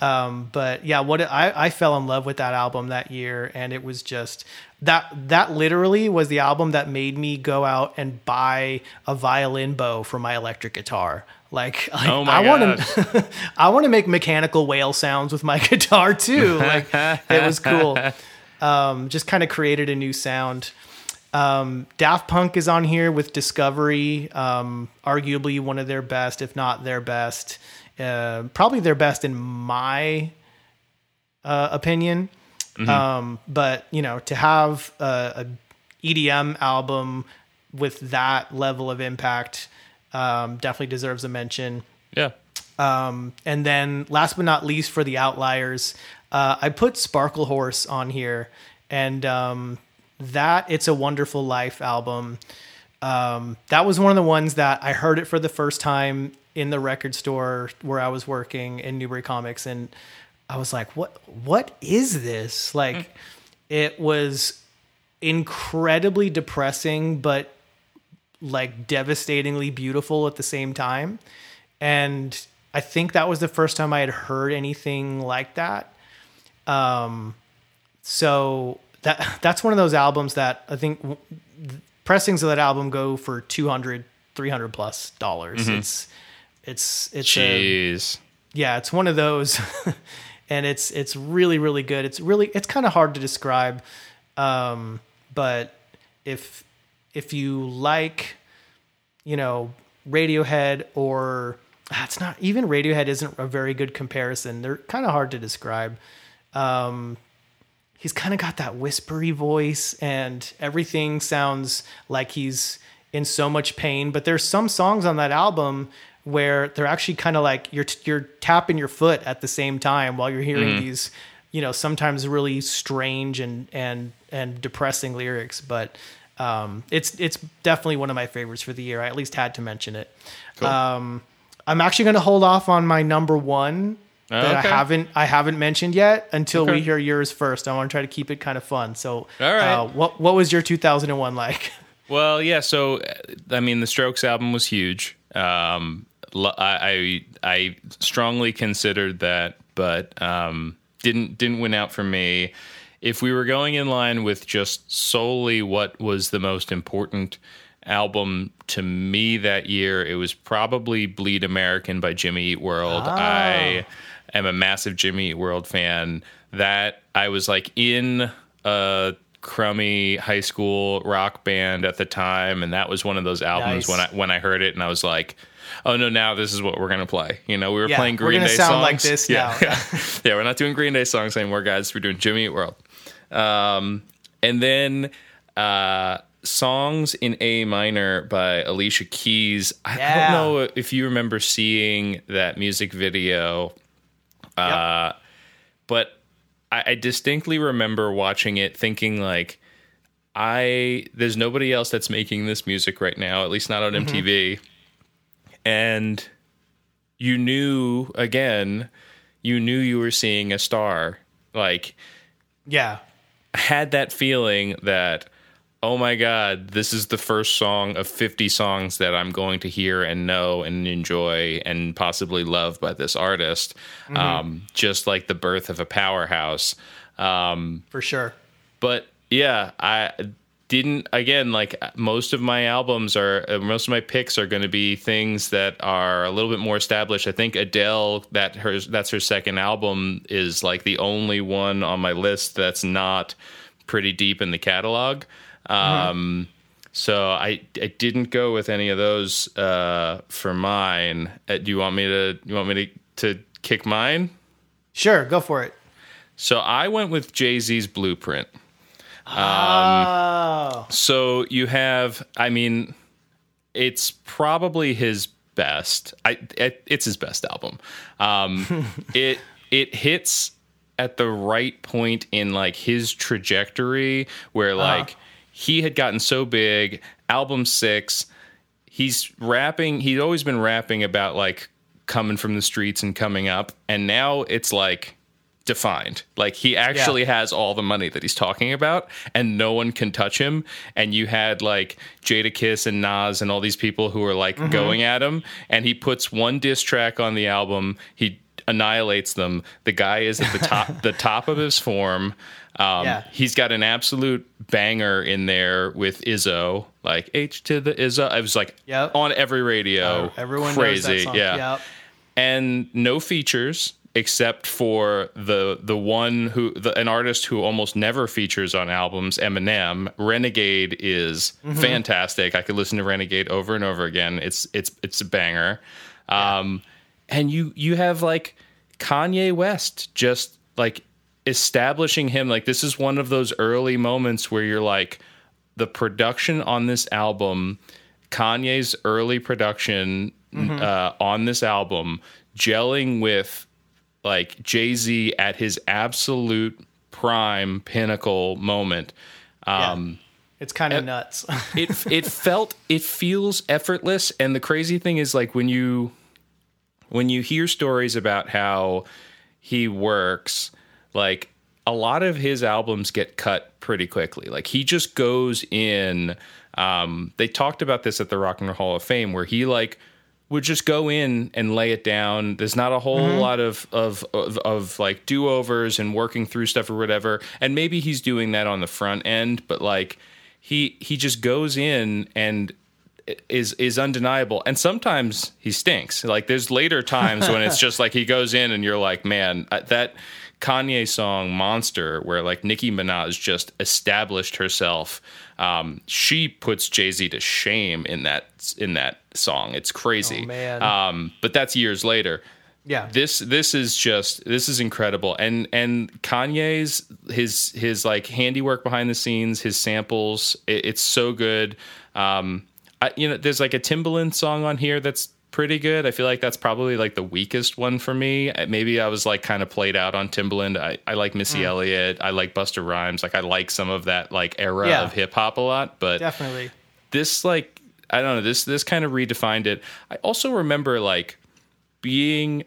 Um, but yeah, what I, I fell in love with that album that year, and it was just that that literally was the album that made me go out and buy a violin bow for my electric guitar. Like, like Oh I want to I want to make mechanical whale sounds with my guitar too. Like it was cool. Um, just kind of created a new sound. Um, Daft Punk is on here with Discovery, um, arguably one of their best, if not their best. Uh, probably their best in my uh, opinion. Um, but you know, to have a, a EDM album with that level of impact um, definitely deserves a mention. yeah. Um, and then last but not least for the outliers, uh, I put Sparklehorse on here, and um, that it's a Wonderful Life album. Um, that was one of the ones that I heard it for the first time in the record store where I was working in Newbury Comics, and I was like, "What? What is this?" Like, it was incredibly depressing, but like devastatingly beautiful at the same time. And I think that was the first time I had heard anything like that. Um, so that that's one of those albums that I think pressings of that album go for 200 300 plus dollars. It's it's it's a, yeah, it's one of those, and it's it's really really good. It's really it's kind of hard to describe, um, but if if you like, you know, Radiohead or ah, it's not even Radiohead isn't a very good comparison. They're kind of hard to describe. Um, he's kind of got that whispery voice, and everything sounds like he's in so much pain. But there's some songs on that album where they're actually kind of like you're you're tapping your foot at the same time while you're hearing these you know sometimes really strange and and and depressing lyrics, but um, it's it's definitely one of my favorites for the year. I at least had to mention it. Um, I'm actually going to hold off on my number one that Okay. I haven't I haven't mentioned yet until we hear yours first. I want to try to keep it kind of fun. So, All right. uh, what what was your 2001 like? Well, yeah. So, uh, I mean, the Strokes album was huge. Um, I, I strongly considered that, but um, didn't didn't win out for me. If we were going in line with just solely what was the most important album to me that year, it was probably Bleed American by Jimmy Eat World. I am a massive Jimmy Eat World fan. That I was like in a crummy high school rock band at the time, and that was one of those albums Nice. when I when I heard it, and I was like, "Oh no, now this is what we're gonna play." You know, we were Yeah, playing we're Green Day sound songs. like this yeah. now. yeah, we're not doing Green Day songs anymore, guys. We're doing Jimmy Eat World. Um, and then uh, songs in A minor by Alicia Keys. I Yeah. don't know if you remember seeing that music video, uh, but I, I distinctly remember watching it, thinking like, I there's nobody else that's making this music right now, at least not on MTV. And you knew again, you knew you were seeing a star. Like yeah, had that feeling that oh my god this is the first song of 50 songs that i'm going to hear and know and enjoy and possibly love by this artist um, just like the birth of a powerhouse um, for sure. but yeah i didn't again like most of my albums are uh, most of my picks are going to be things that are a little bit more established i think adele that her that's her second album is like the only one on my list that's not pretty deep in the catalog um so I, I didn't go with any of those uh, for mine. Uh, do you want me to you want me to, to kick mine? Sure, go for it. So I went with Jay Z's Blueprint. Oh, So you have, I mean, it's probably his best. I it, it's his best album. Um, it it hits at the right point in like his trajectory where like he had gotten so big. Album six, he's rapping. He'd always been rapping about like coming from the streets and coming up, and now it's like defined. Like he actually has all the money that he's talking about, and no one can touch him. And you had like Jadakiss and Nas and all these people who are like going at him, and he puts one diss track on the album. He annihilates them. The guy is at the top, the top of his form. Um, Yeah. He's got an absolute banger in there with Izzo, like H to the Izzo. I was like Yep. on every radio. everyone crazy, knows that song. yeah Yep. and no features except for the the one who the, an artist who almost never features on albums Eminem. Renegade is Mm-hmm. fantastic. I could listen to Renegade over and over again. It's it's it's a banger. Um and you you have like Kanye West just like establishing him. Like this is one of those early moments where you're like the production on this album, Kanye's early production uh, on this album, gelling with like Jay Z at his absolute prime pinnacle moment. Um, It's kind of nuts. it it felt it feels effortless, and the crazy thing is like when you when you hear stories about how he works, like a lot of his albums get cut pretty quickly. Like he just goes in. Um, they talked about this at the Rock and Roll Hall of Fame, where he like would just go in and lay it down. There's not a whole mm-hmm. lot of of, of of like do overs and working through stuff or whatever. And maybe he's doing that on the front end, but like he he just goes in and is is undeniable and sometimes he stinks like there's later times when it's just like he goes in and you're like man that Kanye song Monster where like Nicki Minaj just established herself um, she puts Jay-Z to shame in that in that song. It's crazy. Oh, um, but that's years later. Yeah. this this is just this is incredible. And and kanye's his his like handiwork behind the scenes his samples it, it's so good. Um I, you know there's like a timbaland song on here that's pretty good. I feel like that's probably like the weakest one for me. Uh, Maybe I was like kind of played out on Timbaland. I, I like Missy Elliott. I like Busta Rhymes. Like I like some of that like era Yeah. of hip hop a lot. But Definitely. this like I don't know this this kind of redefined it. I also remember like being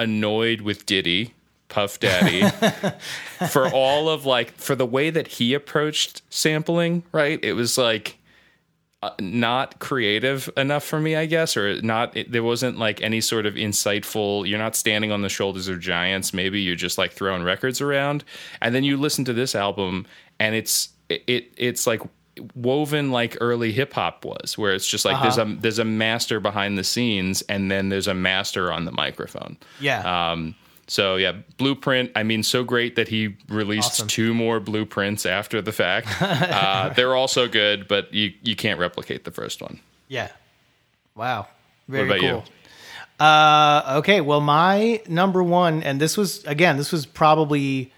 annoyed with Diddy, Puff Daddy, for all of like for the way that he approached sampling. Right, it was like not creative enough for me, I guess, or not. It, there wasn't like any sort of insightful. You're not standing on the shoulders of giants. Maybe you're just like throwing records around, and then you listen to this album, and it's it, it it's like woven like early hip hop was, where it's just like there's a there's a master behind the scenes, and then there's a master on the microphone. Yeah. Um, so yeah, Blueprint. I mean, so great that he released Awesome. two more blueprints after the fact. uh, they're also good, but you you can't replicate the first one. yeah. Wow. Very about you? cool. Uh, okay. Well, my number one, and this was again, this was probably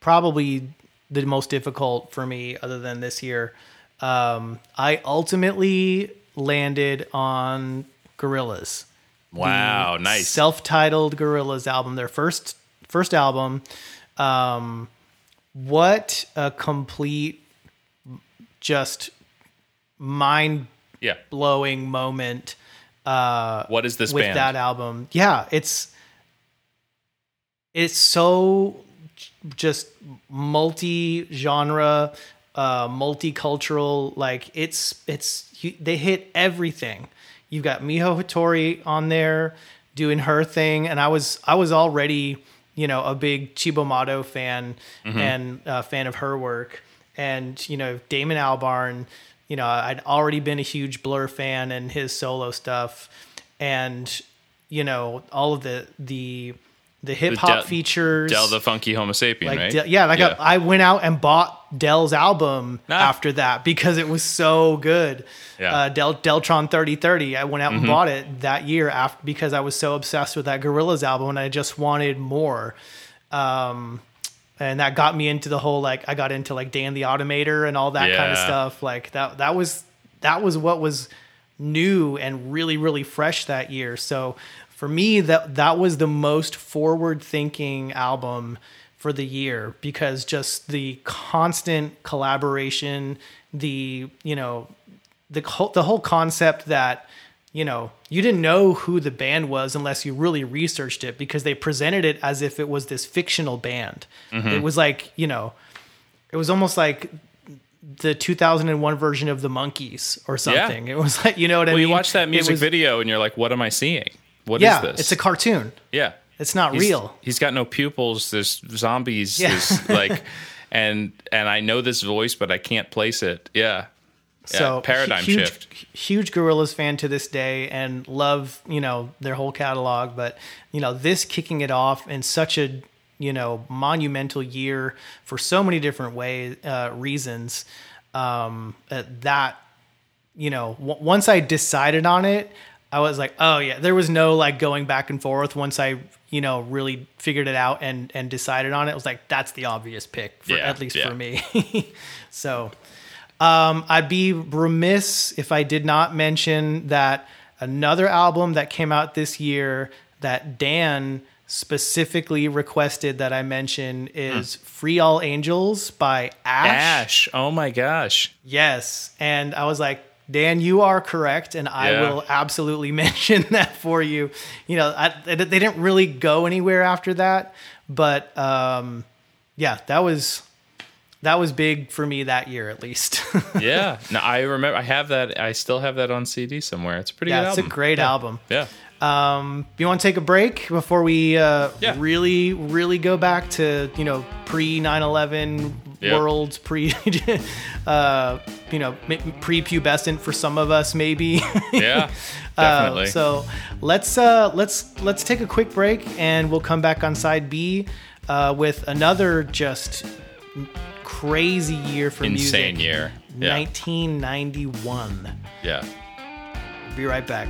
probably the most difficult for me, other than this year. Um, I ultimately landed on Gorillaz. Wow, nice. self-titled Gorillaz album, their first first album. Um, what a complete, just mind yeah. blowing moment uh, What is this with band? that album. Yeah, it's it's so just multi genre, uh, multicultural. Like it's it's they hit everything. You've got Miho Hattori on there doing her thing, and I was I was already you know a big Cibo Matto fan Mm-hmm. and uh, fan of her work, and you know Damon Albarn. You know I'd already been a huge Blur fan and his solo stuff, and you know all of the the the hip hop Del- features. Del the Funky Homosapien, Like right? Yeah, like I, I went out and bought Del's album Ah. after that because it was so good. Yeah. Mm-hmm. Uh, Del Deltron thirty thirty. I went out and bought it that year after because I was so obsessed with that Gorillaz album and I just wanted more. Um, and that got me into the whole like I got into like Dan the Automator and all that kind of stuff. Like that that was that was what was new and really really fresh that year. So for me that that was the most forward thinking album for the year because just the constant collaboration, the you know the whole, the whole concept that you know you didn't know who the band was unless you really researched it because they presented it as if it was this fictional band. Mm-hmm. It was like you know, it was almost like the 2001 version of the Monkees or something. It was like you know what I mean. you watch that music was- video and you're like, what am I seeing? What is Yeah, this? it's a cartoon. yeah. It's not He's- real. He's got no pupils. There's zombies. Yeah. There's like, and and I know this voice, but I can't place it. Yeah. Yeah, So paradigm huge, shift. Huge Gorillaz fan to this day, and love you know their whole catalog. But you know this kicking it off in such a you know monumental year for so many different ways uh, reasons. Um, uh, that you know w- once I decided on it, I was like, oh yeah. There was no like going back and forth. Once I you know really figured it out and and decided on it, I was like, that's the obvious pick for Yeah, at least yeah. for me. so. Um, I'd be remiss if I did not mention that another album that came out this year that Dan specifically requested that I mention is Free All Angels by Ash. Ash. Oh my gosh. Yes. And I was like, Dan, you are correct, and I Yeah. will absolutely mention that for you. You know, I, they didn't really go anywhere after that, but um, yeah, that was that was big for me that year at least. Yeah. No, I remember. I have that. I still have that on CD somewhere. It's a pretty yeah, it's album. a great album. Yeah. Um, you want to take a break before we uh, Yeah. really, really go back to you know pre 9/11 Yep. worlds, pre uh, you know pre pubescent for some of us maybe. Yeah. Uh, Definitely. so let's uh, let's let's take a quick break and we'll come back on side B uh, with another just crazy year for Insane music. Insane year. Yeah. 1991. Yeah. Be right back.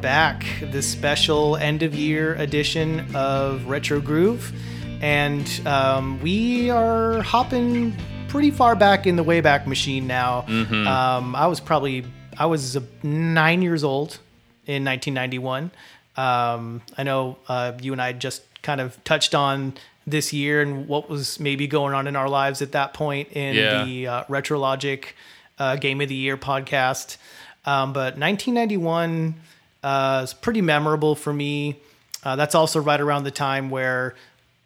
Back, this special end of year edition of Retro Groove. And um, we are hopping pretty far back in the Wayback Machine now. Um, I was probably, I was nine years old in 1991. Um, I know uh, you and I just kind of touched on this year and what was maybe going on in our lives at that point in Yeah. the uh, Retrologic uh, Game of the Year podcast. Um, but 1991 uh, is pretty memorable for me. Uh, that's also right around the time where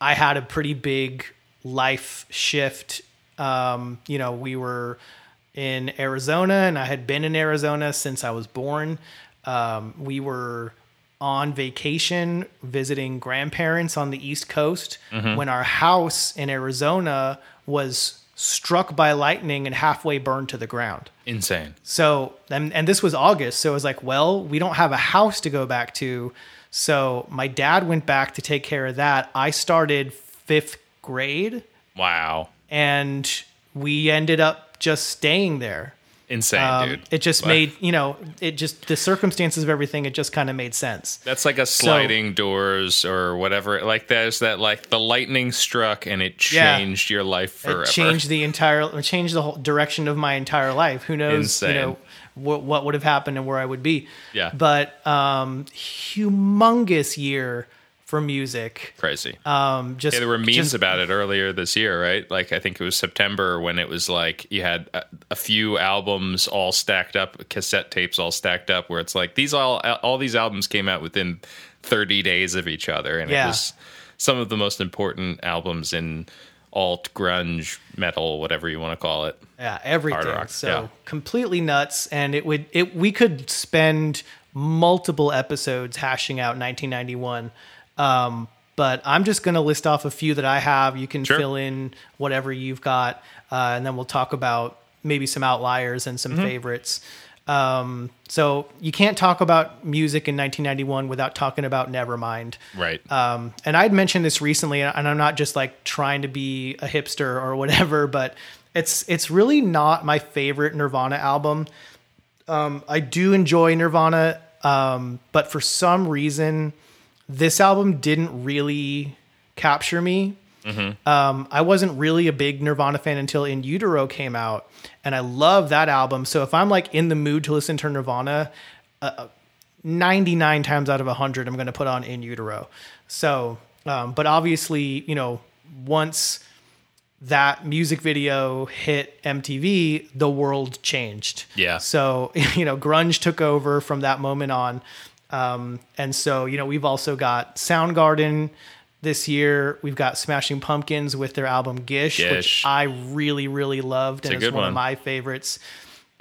I had a pretty big life shift. Um, you know, we were in Arizona, and I had been in Arizona since I was born. Um, we were on vacation visiting grandparents on the East Coast when our house in Arizona was struck by lightning and halfway burned to the ground. Insane. So, and, and this was August. So it was like, well, we don't have a house to go back to. So my dad went back to take care of that. I started fifth grade Wow. and we ended up just staying there. Insane, Um, dude. it just Wow. made, you know, it just, the circumstances of everything, it just kind of made sense. That's like a sliding doors or whatever. Like there's that like the lightning struck and it Yeah. changed your life forever. It changed the entire, changed the whole direction of my entire life. Who knows, Insane. you know, what, what would have happened and where I would be. Yeah. But um, humongous year for music. Crazy. Um, just yeah, there were memes just- about it earlier this year, right? Like I think it was September when it was like you had a, a few albums all stacked up, cassette tapes all stacked up, where it's like these all all these albums came out within 30 days of each other, and Yeah. it was some of the most important albums in alt grunge metal, whatever you want to call it. Yeah, everything. Rock, so yeah. completely nuts, and it would it we could spend multiple episodes hashing out 1991. Um, but I'm just going to list off a few that I have. You can Sure. fill in whatever you've got, uh, and then we'll talk about maybe some outliers and some Mm-hmm. favorites. Um, so you can't talk about music in 1991 without talking about Nevermind. Right. Um, and I'd mentioned this recently, and I'm not just like trying to be a hipster or whatever, but it's it's really not my favorite Nirvana album. Um, I do enjoy Nirvana, um, but for some reason, this album didn't really capture me. Um, I wasn't really a big Nirvana fan until In Utero came out, and I love that album. So if I'm like in the mood to listen to Nirvana, 99 times out of 100 i'm going to put on in utero so um, but obviously you know once that music video hit mtv the world changed Yeah. so you know grunge took over from that moment on um, and so you know we've also got soundgarden this year we've got smashing pumpkins with their album gish, which i really really loved and it's one, one. of my favorites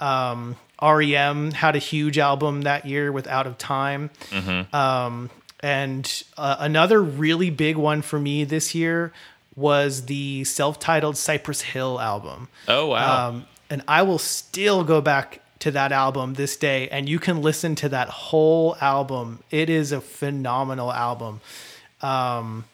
um, REM had a huge album that year with Out of Time. Mm-hmm. Um, and uh, another really big one for me this year was the self titled Cypress Hill album. oh wow. Um, and I will still go back to that album this day, and you can listen to that whole album. It is a phenomenal album. Um,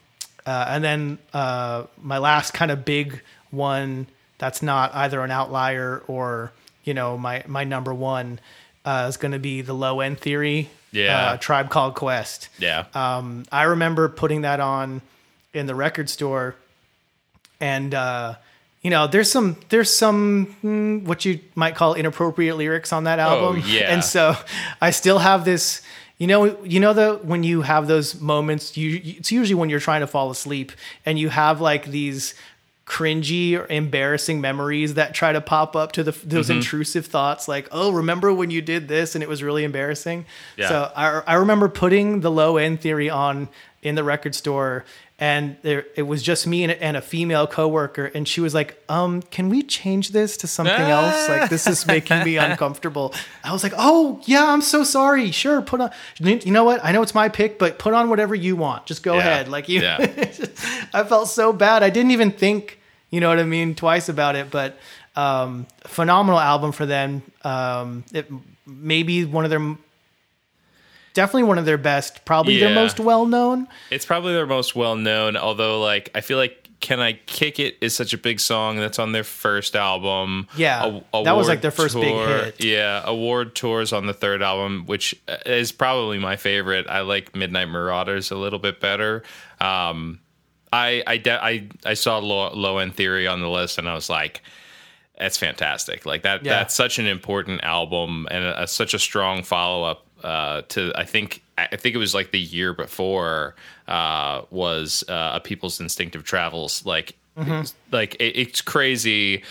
uh, and then uh, my last kind of big one that's not either an outlier or you know my my number one uh, is going to be the Low End Theory. Yeah. uh, Tribe Called Quest. yeah. Um, I remember putting that on in the record store, and uh, you know, there's some there's some mm, what you might call inappropriate lyrics on that album. Oh, yeah. and so I still have this. You know, you know the when you have those moments, you it's usually when you're trying to fall asleep, and you have like these cringy or embarrassing memories that try to pop up to the those Mm-hmm. intrusive thoughts like oh remember when you did this and it was really embarrassing Yeah. so I, I remember putting the low end theory on in the record store and there it was just me and, and a female coworker and she was like um can we change this to something else? Like this is making me uncomfortable. I was like oh yeah i'm so sorry. Sure put on you know what? I know it's my pick but put on whatever you want. Just go Yeah. ahead. Like you Yeah. i felt so bad. I didn't even think you know what i mean twice about it but um phenomenal album for them. Um it maybe one of their definitely one of their best probably their most well known It's probably their most well known, although like I feel like Can I Kick It is such a big song that's on their first album. Yeah, A- that was, like, their first big hit. Yeah, Award Tours on the third album, which uh, is probably my favorite. I like Midnight Marauders a little bit better. Um, I I de- I, I saw Low, Low End Theory on the list, and I was like, that's fantastic. Like that Yeah. that's such an important album and a, such a strong follow up uh, to I think I think it was like the year before uh, was uh, a People's Instinctive Travels. Like it's, like it, it's crazy.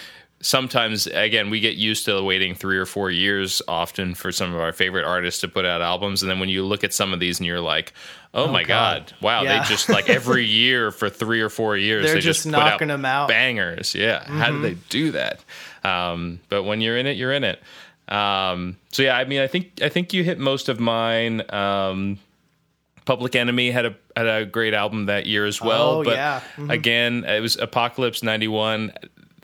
Sometimes again we get used to waiting three or four years often for some of our favorite artists to put out albums, and then when you look at some of these and you're like, oh, my God. god, wow, Yeah. they just like every year for three or four years They're they just put knocking them out. bangers. Yeah, how do they do that? Um, but when you're in it, you're in it. Um, so yeah, I mean, I think I think you hit most of mine. Um, Public Enemy had a had a great album that year as well. Oh, but yeah. Mhm. again, it was Apocalypse '91.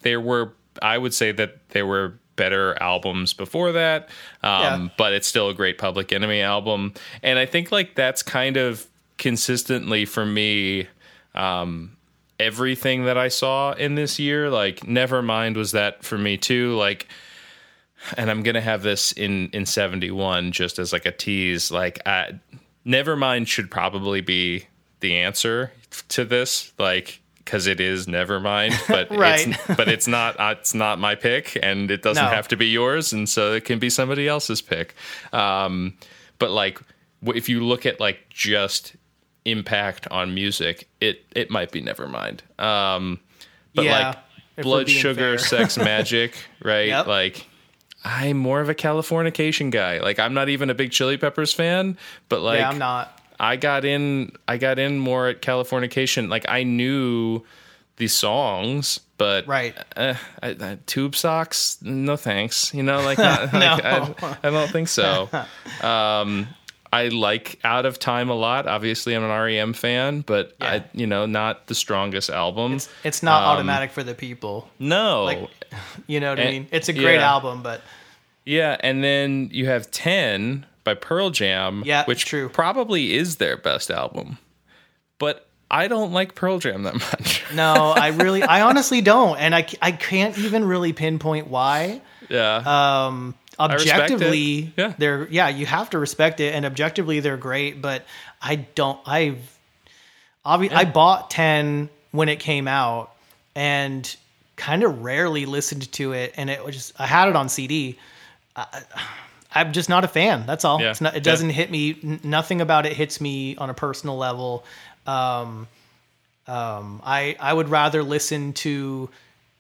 There were, I would say that there were better albums before that, um, Yeah. but it's still a great Public Enemy album. And I think like that's kind of consistently for me um, everything that I saw in this year. Like Nevermind was that for me too. Like and I'm gonna have this in in 71 just as like a tease. Like, I, Nevermind should probably be the answer to this, like because it is Nevermind, but Right. it's, but it's not uh, it's not my pick, and it doesn't No. have to be yours, and so it can be somebody else's pick. Um, but like, if you look at like just impact on music, it it might be Nevermind. Um, but Yeah, like blood sugar fair. sex magic right Yep. like i'm more of a californication guy. Like i'm not even a big chili peppers fan but like yeah, I'm not. i got in i got in more at californication. Like i knew the songs but Right. uh, I, I, tube socks? No thanks. You know like, not, like I, I don't think so. Um I like Out of Time a lot. Obviously, I'm an REM fan, but I, you know, not the strongest album. It's not Um, automatic for the people. no, Like, you know what I mean? It's a great yeah. album, but Yeah, and then you have 10 by Pearl Jam, Yeah, which true. probably is their best album. But I don't like Pearl Jam that much. no, I really, I honestly don't, and I, I can't even really pinpoint why. yeah. Um. Objectively, Yeah. they're yeah, you have to respect it, and objectively, they're great. But I don't. I, obvi- I bought ten when it came out, and kind of rarely listened to it, and it was just I had it on CD. I, I'm just not a fan. That's all. Yeah. It's not, it doesn't hit me. n- Nothing about it hits me on a personal level. Um, um, I I would rather listen to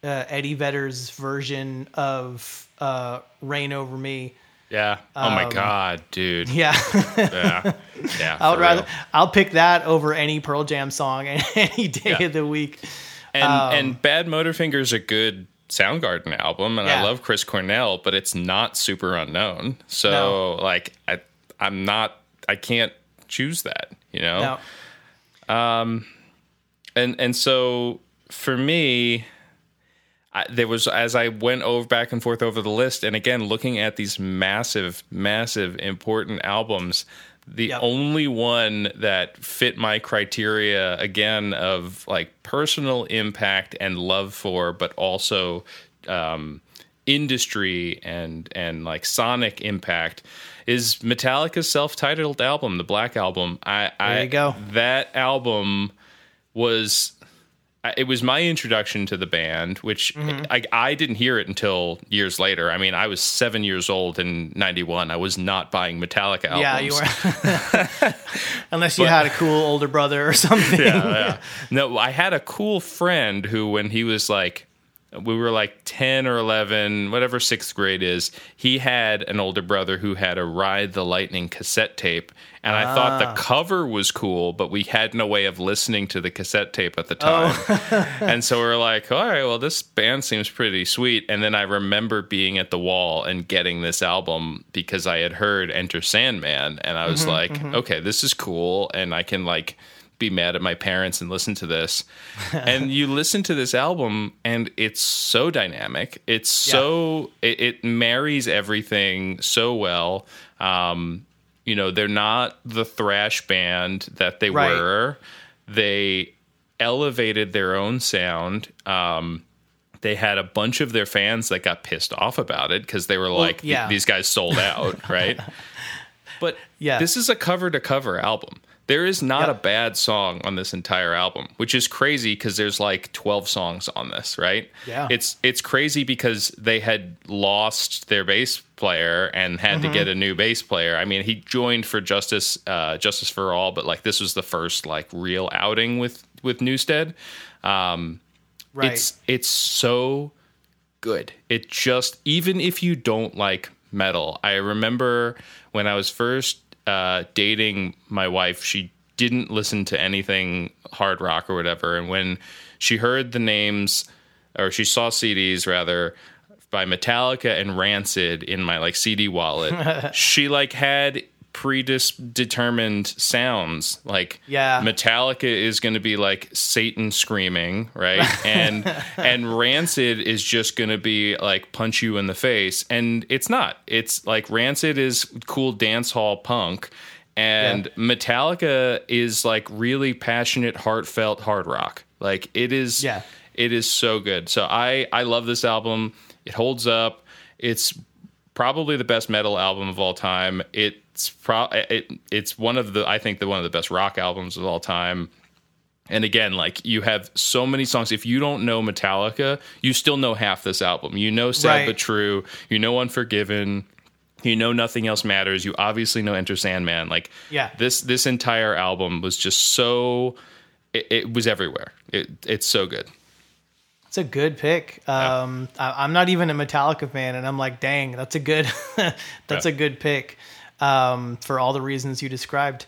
uh, Eddie Vedder's version of uh, "Rain Over Me." yeah. Oh my god, dude. Yeah, Yeah. Yeah. I would rather. real. I'll pick that over any Pearl Jam song any day Yeah. of the week. And um, and Bad Motorfinger's a good Soundgarden album and I love Chris Cornell, but it's not super unknown. So No. like I I'm not I can't choose that, you know? Um, and and so for me I, there was as I went over back and forth over the list, and again looking at these massive, massive, important albums, the Yep. only one that fit my criteria again of like personal impact and love for, but also um, industry and and like sonic impact is Metallica's self-titled album, the Black Album. I, I There you go. That album was I- it was my introduction to the band, which Mm-hmm. I, I didn't hear it until years later. I mean, I was seven years old in '91. I was not buying Metallica albums. yeah, you were. Unless you had a cool older brother or something. yeah, yeah. No, I had a cool friend who, when he was like, we were like 10 or 11, whatever sixth grade is, he had an older brother who had a Ride the Lightning cassette tape. And I thought Ah. the cover was cool, but we had no way of listening to the cassette tape at the time. Oh. and so we are like, all right, well, this band seems pretty sweet. And then I remember being at the wall and getting this album because I had heard Enter Sandman. And I was Mm-hmm, like, okay, this is cool. And I can like be mad at my parents and listen to this. and you listen to this album and it's so dynamic. It's so, it, it marries everything so well. Um, you know, they're not the thrash band that they Right. were. They elevated their own sound. Um, they had a bunch of their fans that got pissed off about it because they were like, "Th- yeah. "These guys sold out," right? But Yeah. this is a cover to cover album. There is not Yeah. a bad song on this entire album, which is crazy because there's like 12 songs on this, right? Yeah. It's it's crazy because they had lost their bass player and had Mm-hmm. to get a new bass player. I mean, he joined for Justice uh, Justice for All, but like this was the first like real outing with with Newsted. Um, Right. It's it's so good. It just even if you don't like metal, I remember when I was first uh, dating my wife, she didn't listen to anything hard rock or whatever, and when she heard the names or she saw CDs rather by Metallica and Rancid in my like CD wallet, she like had predetermined sounds like Yeah. Metallica is going to be like Satan screaming, right? And and Rancid is just going to be like punch you in the face, and it's not. It's like Rancid is cool dance hall punk, and Metallica is like really passionate, heartfelt hard rock. Like it is. Yeah. It is so good. So I I love this album. It holds up. It's probably the best metal album of all time. It's pro it, it's one of the I think the one of the best rock albums of all time. And again, like you have so many songs. If you don't know Metallica, you still know half this album. You know Sad Right. but True. You know Unforgiven. You know Nothing Else Matters. You obviously know Enter Sandman. Like Yeah. this this entire album was just so it, it was everywhere. It, it's so good. It's a good pick. Um, I, I'm not even a Metallica fan, and I'm like, dang, that's a good, that's Yeah. a good pick um, for all the reasons you described.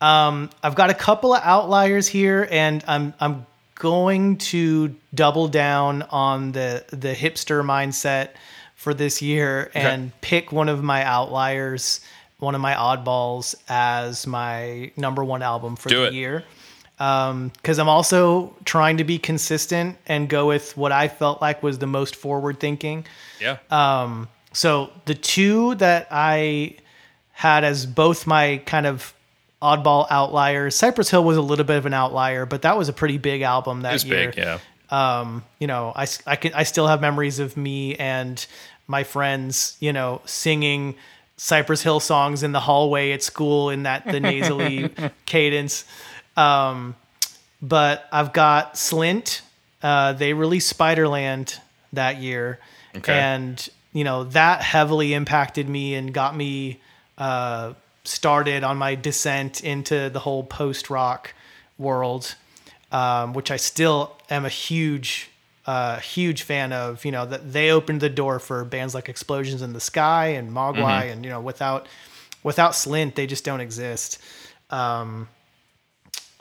Um, I've got a couple of outliers here, and I'm I'm going to double down on the the hipster mindset for this year and pick one of my outliers, one of my oddballs as my number one album for Do the it. year because I'm also trying to be consistent and go with what I felt like was the most forward thinking. Yeah. Um, So the two that I had as both my kind of oddball outliers, Cypress Hill was a little bit of an outlier, but that was a pretty big album that year. big. Yeah. You know, I, I can I still have memories of me and my friends, you know, singing Cypress Hill songs in the hallway at school in that the nasally cadence. Um, but I've got Slint. Uh, they released Spiderland that year, Okay. and you know that heavily impacted me and got me uh, started on my descent into the whole post rock world, um, which I still am a huge, uh, huge fan of. You know that they opened the door for bands like Explosions in the Sky and Mogwai, and you know without without Slint, they just don't exist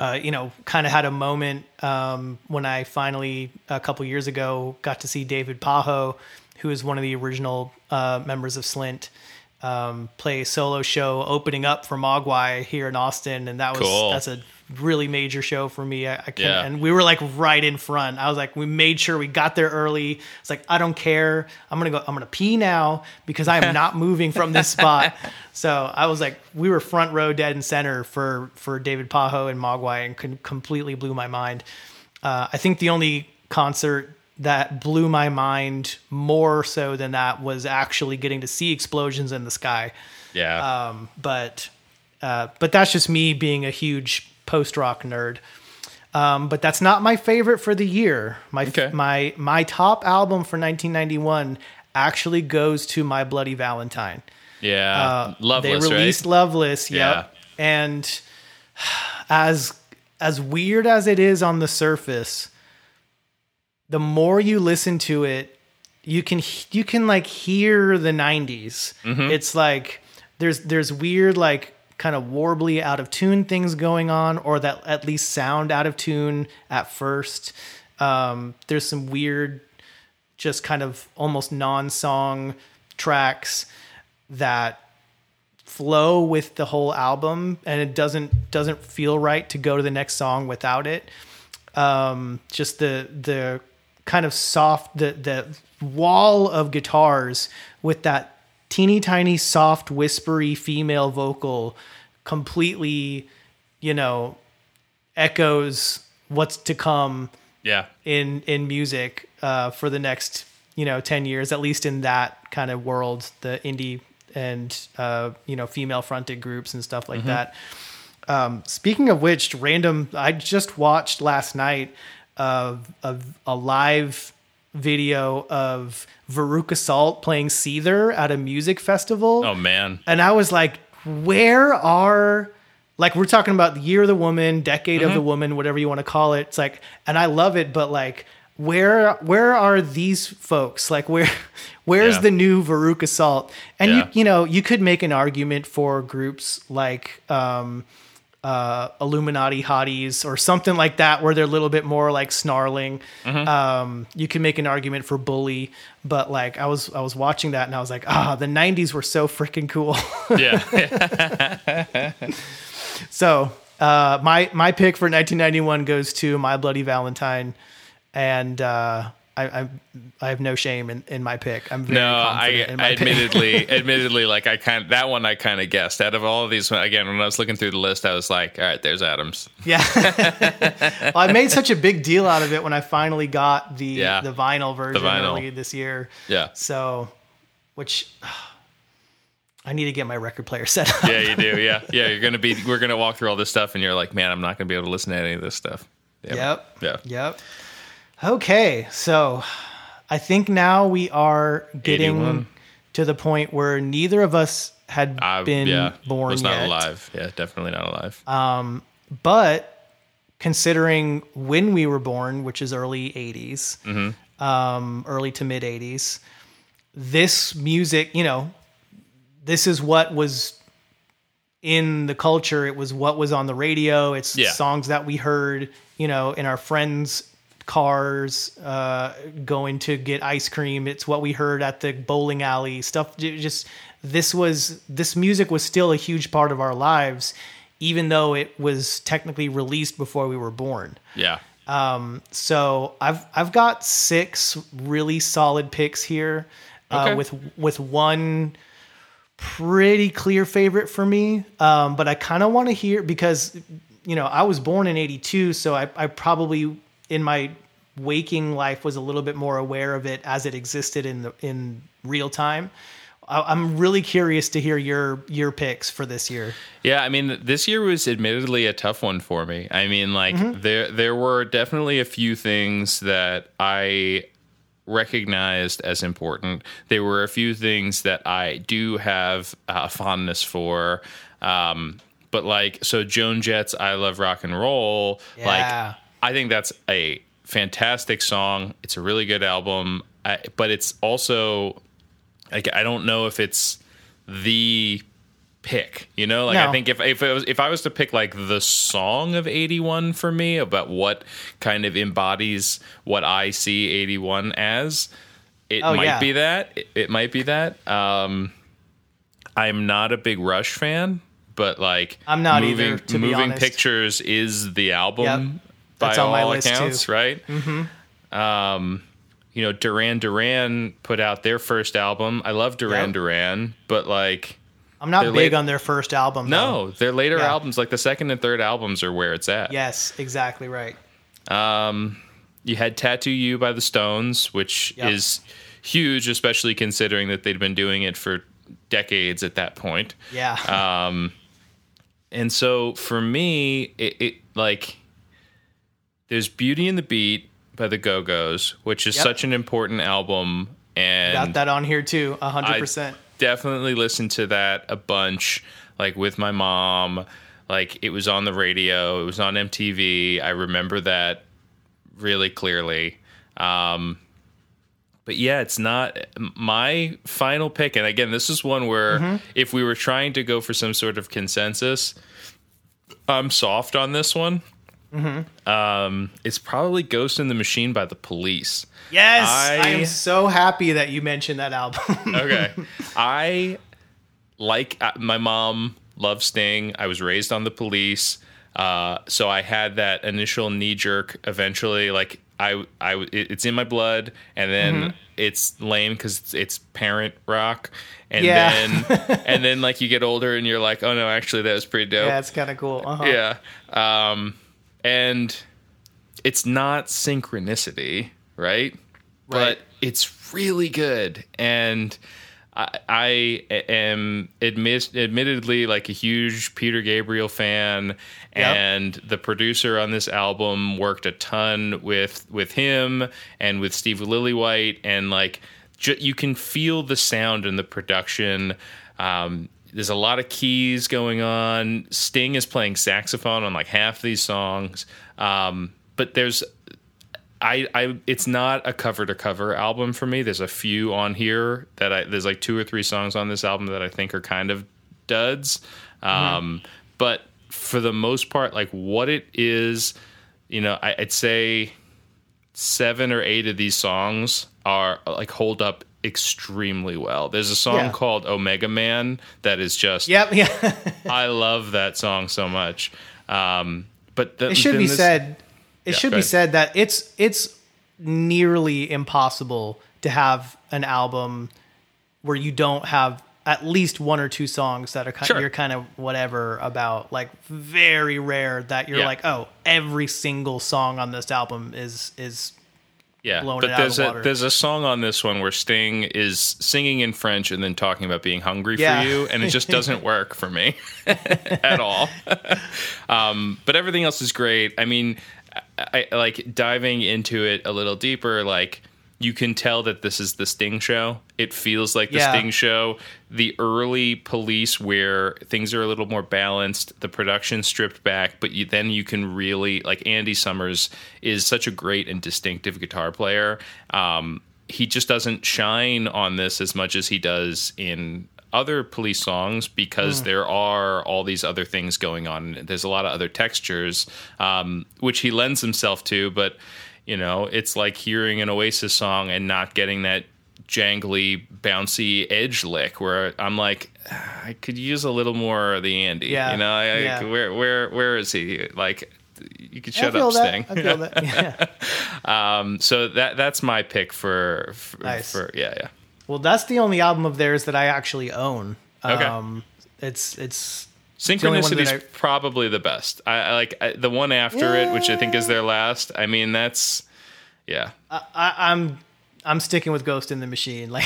uh, you know, kind of had a moment um, when I finally, a couple years ago, got to see David Pajo, who is one of the original uh, members of Slint, um, play a solo show opening up for Mogwai here in Austin, and that was Cool. that's a really major show for me. I, I Yeah. and we were like right in front. I was like, we made sure we got there early. It's like I don't care. I'm gonna go. I'm gonna pee now because I am not moving from this spot. So I was like, we were front row, dead and center for for David Pajo and Mogwai, and completely blew my mind. Uh, I think the only concert that blew my mind more so than that was actually getting to see explosions in the sky. Yeah. Um, but uh, but that's just me being a huge post rock nerd. Um, but that's not my favorite for the year. My Okay. my my top album for 1991 actually goes to My Bloody Valentine. yeah. Loveless, uh, They released right? Loveless, Yeah. yep. And as as weird as it is on the surface, the more you listen to it, you can you can like hear the 90s. Mm-hmm. It's like there's there's weird like kind of warbly out of tune things going on or that at least sound out of tune at first. Um, there's some weird just kind of almost non-song tracks that flow with the whole album and it doesn't doesn't feel right to go to the next song without it um just the the kind of soft the the wall of guitars with that teeny tiny soft whispery female vocal completely you know echoes what's to come Yeah. in in music uh, for the next you know 10 years at least in that kind of world the indie and uh, you know female fronted groups and stuff like that um, speaking of which random i just watched last night of, of a live video of Veruca Salt playing Seether at a music festival Oh man. and I was like, where are like we're talking about the year of the woman, decade of the woman, whatever you want to call it. It's like, and I love it, but like, where where are these folks? Like, where where's Yeah. the new Veruca Salt? And Yeah. you you know you could make an argument for groups like um, uh, Illuminati hotties or something like that, where they're a little bit more like snarling. Mm-hmm. Um, you can make an argument for bully, but like I was I was watching that and I was like, ah, the '90s were so freaking cool. Yeah. so uh, my my pick for 1991 goes to My Bloody Valentine, and uh, I, I I have no shame in, in my pick. I'm very no, I, confident in my I pick. admittedly, admittedly, like I kind of, that one I kind of guessed. Out of all of these, again, when I was looking through the list, I was like, all right, there's Adams. Yeah. well, I made such a big deal out of it when I finally got the Yeah. the vinyl version vinyl. early this year. Yeah. So, which I need to get my record player set up. Yeah, you do. Yeah, yeah. You're gonna be. We're gonna walk through all this stuff, and you're like, man, I'm not gonna be able to listen to any of this stuff. Damn it. Yep. Yeah. Yep. Okay, so I think now we are getting 81. to the point where neither of us had I, been yeah, born was not yet. alive. Yeah, definitely not alive. Um, But considering when we were born, which is early 80s, Mm-hmm. um, early to mid 80s, this music, you know, this is what was in the culture. It was what was on the radio. It's Yeah. songs that we heard, you know, in our friends' cars, uh, going to get ice cream. It's what we heard at the bowling alley. Stuff just this was this music was still a huge part of our lives, even though it was technically released before we were born. yeah. Um, so I've I've got six really solid picks here, uh, Okay. with with one pretty clear favorite for me. Um, but I kind of want to hear because you know I was born in '82, so I, I probably in my waking life was a little bit more aware of it as it existed in the in real time. I'm really curious to hear your your picks for this year. Yeah, I mean, this year was admittedly a tough one for me. I mean, like Mm-hmm. there there were definitely a few things that I recognized as important. There were a few things that I do have a fondness for. Um, but like so Joan Jett's I Love Rock and Roll, Yeah. like I think that's a fantastic song. It's a really good album. I, but it's also like I don't know if it's the pick. You know, like I think if if it was if I was to pick like the song of '81 for me about what kind of embodies what I see '81 as, it Oh, might yeah. be that. It, it might be that. Um, I'm not a big Rush fan, but like I'm not moving, either, moving honest. pictures is the album Yep. By That's on all my too. accounts, right? Mm-hmm. Um, you know, Duran Duran put out their first album. I love Duran Yep. Duran, but like I'm not big late- on their first album. though. no, their later Yeah. albums, like the second and third albums, are where it's at. Yes, exactly right. You had Tattoo You by the Stones, which Yep. is huge, especially considering that they'd been doing it for decades at that point. Yeah. Uh, And so for me, it, it like there's Beauty and the Beat by the Go Go's, which is Yep. such an important album. And Got that on here too, hundred I percent. definitely listened to that a bunch, like with my mom. Like it was on the radio, it was on MTV. I remember that really clearly. Um, but yeah, it's not my final pick. And again, this is one where Mm-hmm. if we were trying to go for some sort of consensus, I'm soft on this one. Mm-hmm. Um, it's probably Ghost in the Machine by the Police. Yes, I, I- am so happy that you mentioned that album. okay. I like uh, my mom loves Sting. I was raised on the police. Uh, so I had that initial knee jerk eventually like I I it- it's in my blood and then Mm-hmm. it's lame cuz it's, it's parent rock and Yeah. then and then like you get older and you're like oh no actually that was pretty dope. yeah, it's kind of cool. Uh-huh. Yeah. Um, and it's not synchronicity, right? right. But it's really good, and I, I am admit, admittedly like a huge Peter Gabriel fan, and the producer on this album worked a ton with with him and with Steve Lillywhite, and like ju- you can feel the sound and the production. Um, there's a lot of keys going on. Sting is playing saxophone on like half these songs, um, but there's I, I it's not a cover to cover album for me. There's a few on here that I there's like two or three songs on this album that I think are kind of duds. Um, but for the most part, like what it is, you know, I, I'd say seven or eight of these songs are like hold up extremely well. There's a song Yeah. called Omega Man that is just Yep. Yeah. I love that song so much. Um, but the, it should be this- said. It Yeah, should be ahead. said that it's it's nearly impossible to have an album where you don't have at least one or two songs that are kind Sure. you're kind of whatever about. Like very rare that you're Yeah. like, oh, every single song on this album is is yeah, but it out of there's the a there's a song on this one where Sting is singing in French and then talking about being hungry Yeah. for you, and it just doesn't work for me at all. um, but everything else is great. I mean, I, I like diving into it a little deeper. Like you can tell that this is the Sting show. It feels like the Yeah. Sting show. The early Police, where things are a little more balanced, the production stripped back, but you, then you can really like Andy Summers is such a great and distinctive guitar player. Um, he just doesn't shine on this as much as he does in other police songs because there are all these other things going on. There's a lot of other textures, um, which he lends himself to, but you know, it's like hearing an Oasis song and not getting that jangly, bouncy edge lick where I'm like, "Ah, I could use a little more of the Andy. Yeah, You know, I, yeah. where where where is he? Like you could shut up, that. Sting. I feel that. Yeah. Um, so that that's my pick for, for, Nice. for yeah yeah. Well, that's the only album of theirs that I actually own. Okay. Um, it's it's the only one Synchronicity is I- probably the best. I, I like I, the one after it, which I think is their last. I mean, that's yeah, I, I'm I'm sticking with Ghost in the Machine. Like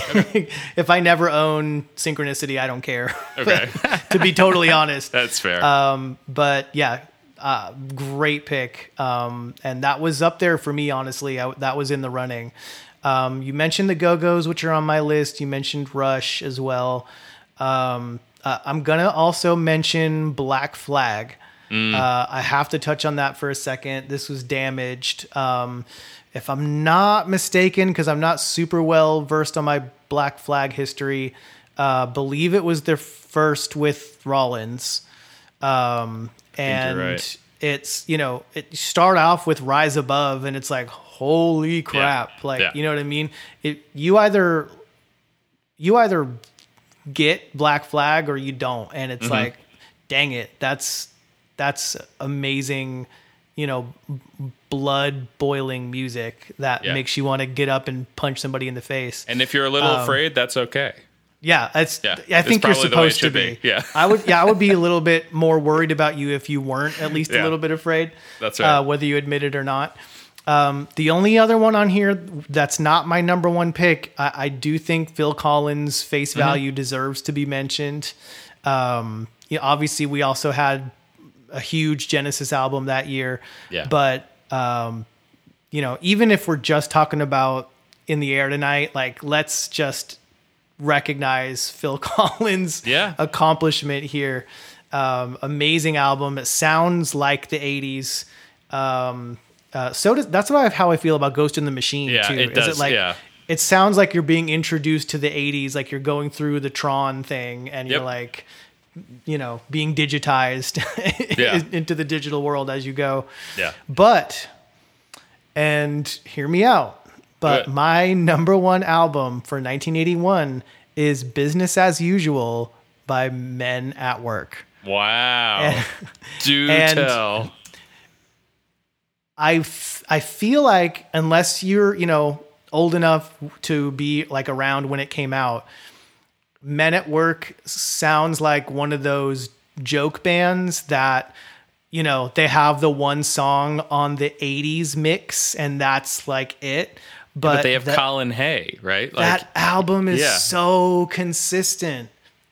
if I never own Synchronicity, I don't care. okay, to be totally honest. that's fair. Um, but yeah, uh, great pick. Um, and that was up there for me, honestly. I, that was in the running. Um, you mentioned the Go Go's, which are on my list. You mentioned Rush as well. Um, uh, I'm gonna also mention Black Flag. Uh, I have to touch on that for a second. This was damaged. Um, if I'm not mistaken, because I'm not super well versed on my Black Flag history, uh, believe it was their first with Rollins. Um, and right. it's you know it start off with Rise Above, and it's like holy crap, like Yeah. you know what I mean. It you either you either get Black Flag or you don't, and Mm-hmm. it's like, dang it, that's that's amazing, you know, blood boiling music that Yeah. makes you want to get up and punch somebody in the face. and if you're a little um, afraid, that's okay. Yeah, it's. Yeah, I think you're probably the way it supposed to be. be. Yeah. I would. Yeah, I would be a little bit more worried about you if you weren't at least a little bit afraid. That's right. Uh, whether you admit it or not. Um, the only other one on here that's not my number one pick, I, I do think Phil Collins' face Mm-hmm. value deserves to be mentioned. Um, you know, obviously, we also had a huge Genesis album that year. Yeah. But um, you know, even if we're just talking about in the air tonight, like let's just recognize Phil Collins' Yeah. accomplishment here. Um, amazing album. It sounds like the '80s. Um, uh, so does that's what I, how I feel about Ghost in the Machine Yeah, too. it Is does, it like yeah. it sounds like you're being introduced to the '80s, like you're going through the Tron thing, and you're like, you know, being digitized Yeah. into the digital world as you go. Yeah. But, and hear me out, but Good. my number one album for 1981 is Business as Usual by Men at Work. Wow. Do and- tell. I, f- I feel like unless you're, you know, old enough to be like around when it came out, Men at Work sounds like one of those joke bands that you know, they have the one song on the 80s mix and that's like it. But, But they have that, Colin Hay, right? Like, that album is Yeah. so consistent.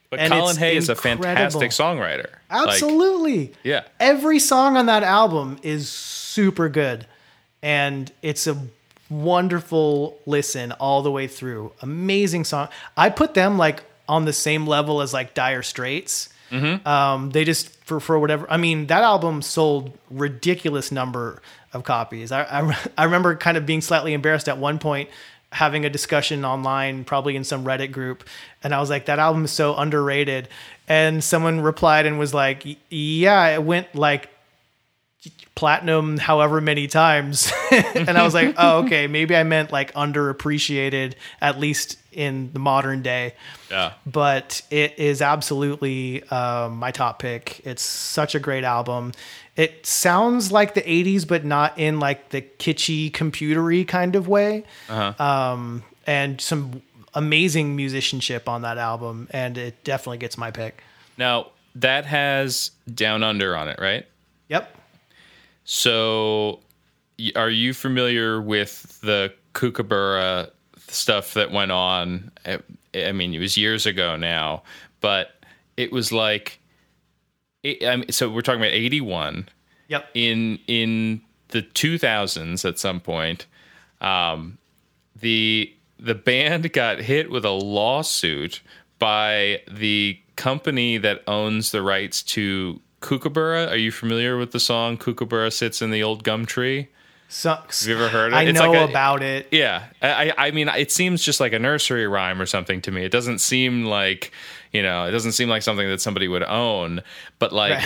but and Colin Hay is a fantastic songwriter. Like, Absolutely. yeah. Every song on that album is super good. And it's a wonderful listen all the way through. Amazing song. I put them like on the same level as like Dire Straits. Um, they just for for whatever. I mean, that album sold ridiculous number of copies. I, I I remember kind of being slightly embarrassed at one point having a discussion online, probably in some Reddit group, and I was like, "That album is so underrated." And someone replied and was like, "Yeah, it went like platinum however many times." and I was like, "Oh, okay, maybe I meant like underappreciated, at least in the modern day." Yeah. but it is absolutely um, my top pick. It's such a great album. It sounds like the 80s, but not in like the kitschy, computery kind of way. Um, and some amazing musicianship on that album, and it definitely gets my pick. Now, that has Down Under on it, right? Yep. So, are you familiar with the Kookaburra stuff that went on? I mean, it was years ago now, but it was like, it, I mean, so we're talking about eighty one Yep. in in the two thousands at some point. Um, the the band got hit with a lawsuit by the company that owns the rights to Kookaburra. Are you familiar with the song "Kookaburra Sits in the Old Gum Tree"? Sucks. Have you ever heard it? I It's know like a- about it. Yeah, I, I I mean, it seems just like a nursery rhyme or something to me. It doesn't seem like, you know, it doesn't seem like something that somebody would own. But like, Right.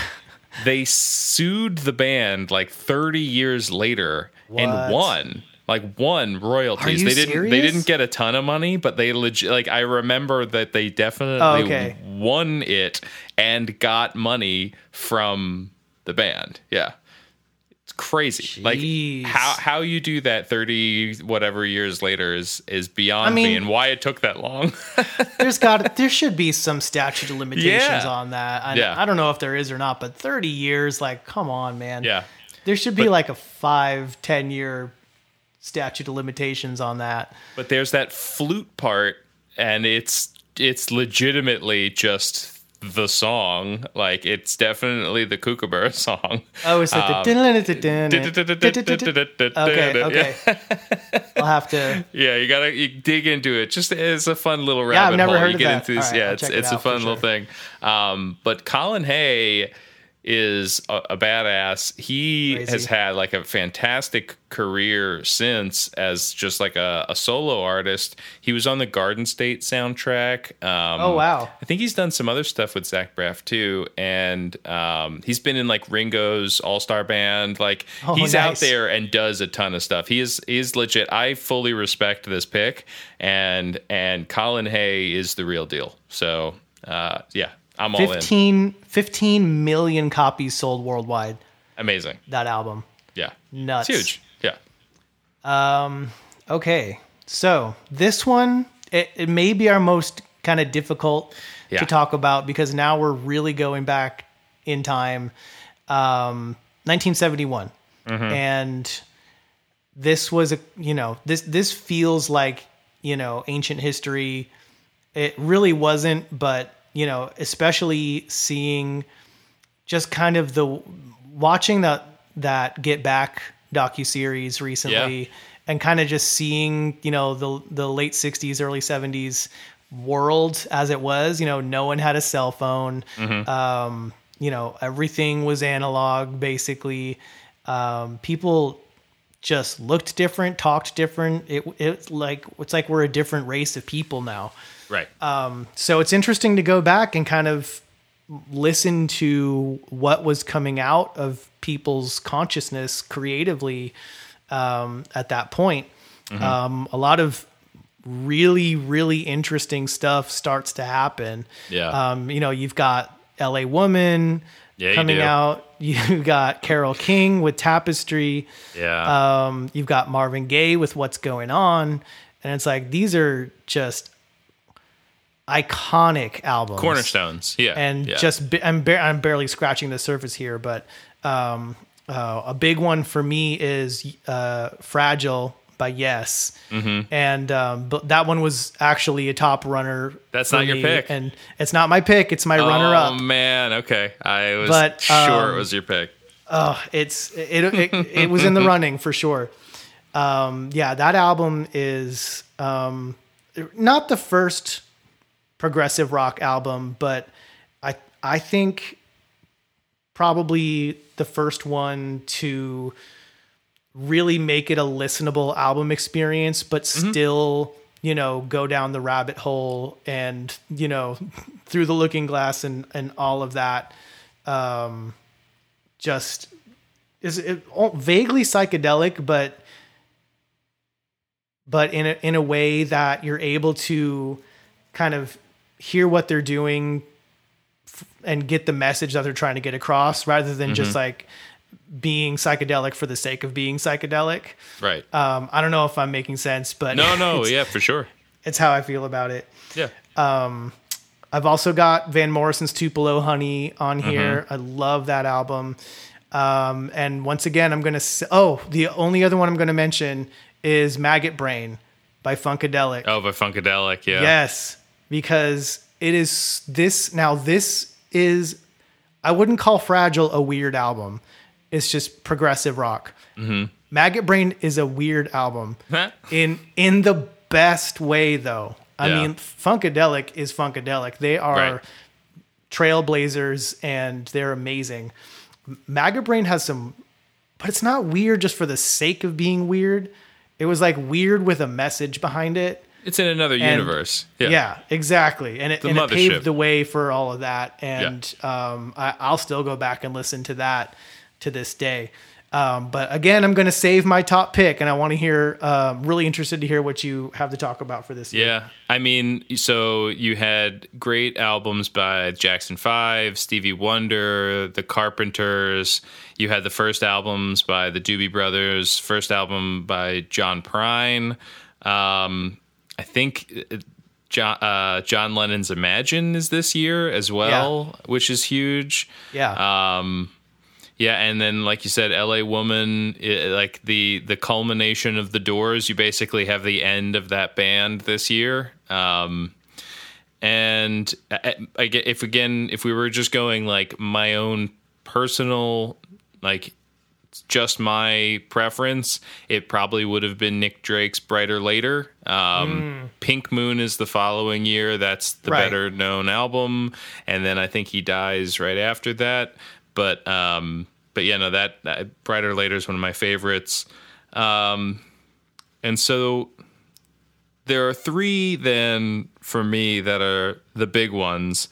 they sued the band like 30 years later What? and won. Like won royalties. They didn't. They didn't get a ton of money, but they legit. Like I remember that they definitely Oh, okay. won it and got money from the band. Yeah. It's crazy. Jeez. Like how how you do that 30 whatever years later is is beyond I mean- me and why it took that long. There's got there should be some statute of limitations Yeah. on that. I, Yeah. I don't know if there is or not, but 30 years, like, come on, man. yeah. There should be But- like a five, ten year statute of limitations on that. But there's that flute part and it's it's legitimately just the song. Like it's definitely the Kookaburra song. Oh, it's like Um, the. Okay, okay. I'll have to. Yeah, you gotta you dig into it. Just it's a fun little rabbit Yeah, I've never hole. heard you of get that. into this. Right, yeah, I'll it's check it it's a fun little sure. thing. Um, but Colin Hay is a, a badass. He Crazy. has had like a fantastic career since as just like a, a solo artist. He was on the Garden State soundtrack. Um, Oh, wow. I think he's done some other stuff with Zach Braff too, and um, he's been in like Ringo's All Star Band. Like Oh, he's out there and does a ton of stuff. He is he is legit. I fully respect this pick, and and Colin Hay is the real deal. So uh, yeah, I'm all in. 15, 15 million copies sold worldwide. Amazing. That album. Yeah, Nuts. It's huge. Yeah. Okay, so this one it, it may be our most kind of difficult Yeah. to talk about because now we're really going back in time. Um, 1971, Mm-hmm. and this was a you know this this feels like you know ancient history. It really wasn't, but you know, especially seeing just kind of the watching that that Get Back docu series recently, Yeah. and kind of just seeing you know the the late '60s, early '70s world as it was. You know, no one had a cell phone. Um, you know, everything was analog basically. Um, people just looked different, talked different. It it's like it's like we're a different race of people now. Right. So it's interesting to go back and kind of listen to what was coming out of people's consciousness creatively um, at that point. Um, a lot of really, really interesting stuff starts to happen. Yeah. Um, you know, you've got LA Woman Yeah, coming do. out. You've got Carole King with Tapestry. yeah. Um, you've got Marvin Gaye with What's Going On. And it's like, these are just iconic albums. Cornerstones. Yeah. And yeah. just, I'm, ba- I'm barely scratching the surface here, but Um, uh, a big one for me is uh, "Fragile" by Yes, Mm-hmm. and um, but that one was actually a top runner. That's not your pick. and it's not my pick. It's my runner up. Oh man, okay. I was But, sure um, it was your pick. Oh, it's it, it it was in the running for sure. Um, yeah, that album is um, not the first progressive rock album, but I I think probably the first one to really make it a listenable album experience, but still you know go down the rabbit hole and you know through the looking glass and and all of that. Um, just is it all- vaguely psychedelic, but but in a in a way that you're able to kind of hear what they're doing f- and get the message that they're trying to get across, rather than just like being psychedelic for the sake of being psychedelic. Right. Um, I don't know if I'm making sense, but no, no, yeah, for sure. it's how I feel about it. Yeah. Um, I've also got Van Morrison's Tupelo Honey on here. I love that album. Um, and once again, I'm gonna. s oh, the only other one I'm gonna mention is Maggot Brain by Funkadelic. Oh, by Funkadelic, yeah. Yes, because it is this now. This is I wouldn't call Fragile a weird album. It's just progressive rock. Mm-hmm. Maggot Brain is a weird album in in the best way though. I Yeah. mean, Funkadelic is Funkadelic. They are Right. trailblazers and they're amazing. Maggot Brain has some, but it's not weird just for the sake of being weird. It was like weird with a message behind it. It's in another universe. Yeah. Yeah, exactly. And it, and it paved the way for all of that. And um, I, I'll still go back and listen to that to this day. Um, but again, I'm going to save my top pick, and I want to hear. Um, really interested to hear what you have to talk about for this. year. Yeah. I mean, so you had great albums by Jackson 5, Stevie Wonder, The Carpenters. You had the first albums by the Doobie Brothers, first album by John Prine. Um, I think uh, John, uh, John Lennon's Imagine is this year as well, which is huge. yeah, Um, yeah, and then like you said, L.A. Woman, i like the the culmination of the Doors. You basically have the end of that band this year. Um, and I, I if again if we were just going like my own personal like just my preference, it probably would have been Nick Drake's Bryter Layter. Um, Pink Moon is the following year. That's the Right. better known album. And then I think he dies right after that. But, um, but yeah, no, that, that Bryter Layter is one of my favorites. Um, and so there are three then for me that are the big ones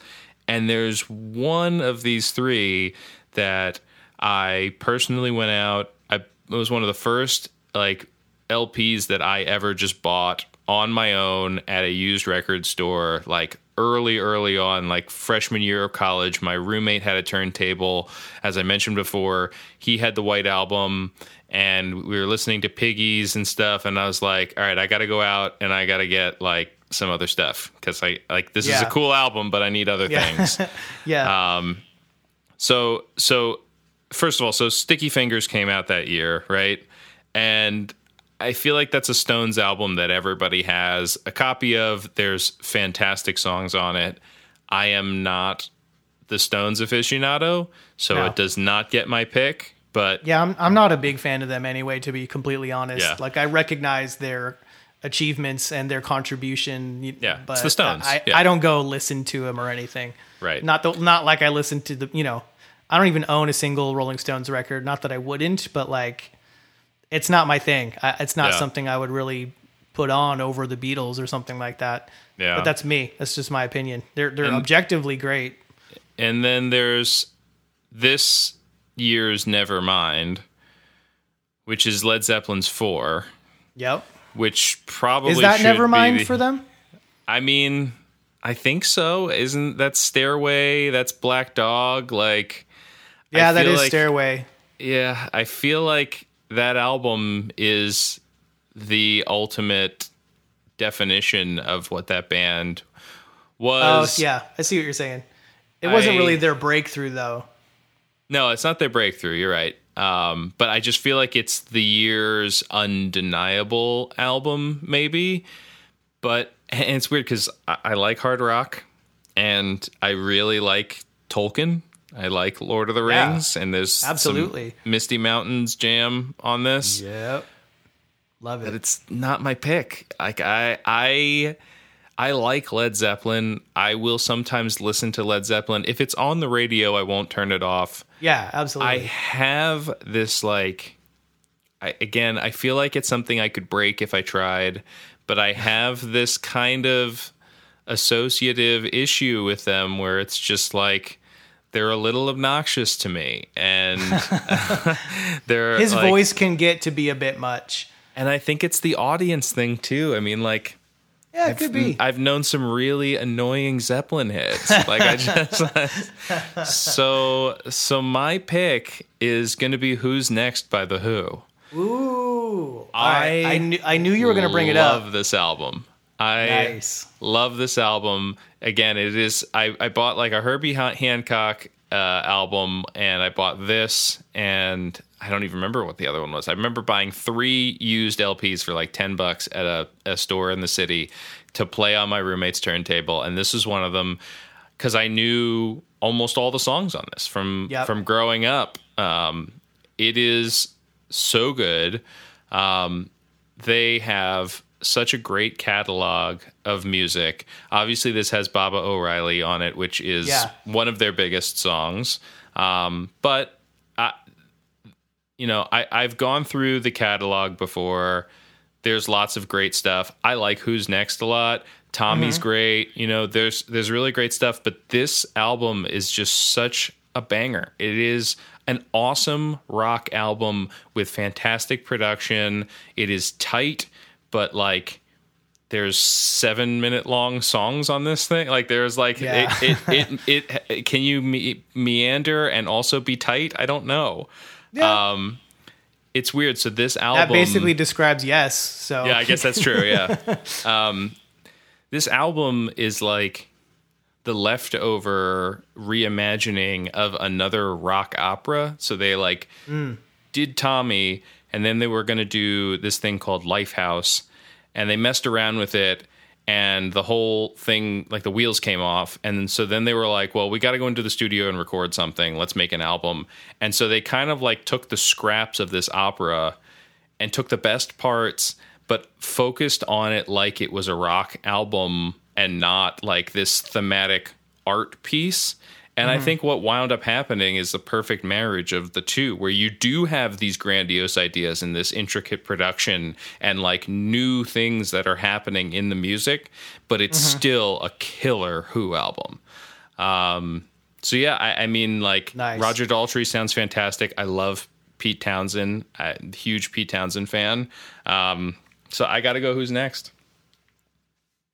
and there's one of these three that i personally went out i it was one of the first like lps that i ever just bought on my own at a used record store like early early on like freshman year of college. My roommate had a turntable. As i mentioned before he had the white album and we were listening to piggies and stuff and i was like all right i gotta go out and i gotta get like some other stuff because i like this is a cool album but i need other Yeah. things. Yeah, Um, so so first of all so sticky fingers came out that year right and i feel like that's a stones album that everybody has a copy of there's fantastic songs on it i am not the stones aficionado so No. it does not get my pick but yeah. I'm I'm not a big fan of them anyway. To be completely honest, Yeah. like I recognize their achievements and their contribution. Yeah, it's but the Stones. I, Yeah. I don't go listen to them or anything. Right. Not the, not like I listen to the you know. I don't even own a single Rolling Stones record. Not that I wouldn't, but like, it's not my thing. I, it's not Yeah. something I would really put on over the Beatles or something like that. Yeah. But that's me. That's just my opinion. They're they're And- objectively great. And then there's this year's Nevermind, which is Led Zeppelin's 4, Yep. which probably Is that Nevermind the- for them? I mean, I think so. Isn't that Stairway? That's Black Dog. Like, Yeah, that feel like- Stairway. yeah, I feel like that album is the ultimate definition of what that band Oh, was. yeah. I see what you're saying. It wasn't I- really their breakthrough though. No, it's not their breakthrough. You're right. Um, but I just feel like it's the year's undeniable album, maybe. But and it's weird because I, I like hard rock, and I really like Tolkien. I like Lord of the Yeah. Rings, and there's Absolutely. Misty Mountains jam on this. Yep. Love it. But it's not my pick. Like I I I like Led Zeppelin. I will sometimes listen to Led Zeppelin. If it's on the radio, I won't turn it off. Yeah, absolutely. I have this like I again, I feel like it's something I could break if I tried, but I have this kind of associative issue with them where it's just like they're a little obnoxious to me and they're His like- voice can get to be a bit much. and I think it's the audience thing too. I mean like Yeah, it could be. I've known some really annoying Zeppelin hits. Like I just so so my pick is going to be "Who's Next" by the Who. Ooh. Right. I I knew I knew you were going to bring it up. Love this album. I Nice. love this album. Again, it is. I I bought like a Herbie Han- Hancock uh, album, and I bought this, and I don't even remember what the other one was. I remember buying three used LPs for like ten bucks at a, a store in the city to play on my roommate's turntable, and this was one of them because I knew almost all the songs on this from Yep. from growing up. Um, it is so good. Um, they have such a great catalog of music. Obviously, this has Baba O'Riley on it, which is Yeah. one of their biggest songs. Um, but I, you know, I, I've gone through the catalog before. There's lots of great stuff. I like Who's Next a lot. Tommy's great. You know, there's there's really great stuff. But this album is just such a banger. It is an awesome rock album with fantastic production. It is tight, but like there's seven minute long songs on this thing. Like there's like Yeah. it, it, it, it, can you me- meander and also be tight? I don't know. Yeah. Um, it's weird. So this album that basically describes yes. So yeah, I guess that's true. Yeah. um, this album is like the leftover reimagining of another rock opera. So they like did Tommy, and then they were going to do this thing called Lifehouse, and they messed around with it. And the whole thing, like the wheels came off. And so then they were like, well, we got to go into the studio and record something. Let's make an album. And so they kind of like took the scraps of this opera and took the best parts but focused on it like it was a rock album and not like this thematic art piece and i think what wound up happening is the perfect marriage of the two where you do have these grandiose ideas and this intricate production and like new things that are happening in the music but it's still a killer who album um so yeah i, I mean like Nice. roger daltrey sounds fantastic i love Pete Townshend, a huge Pete Townshend fan. Um, so I got to go. Who's next?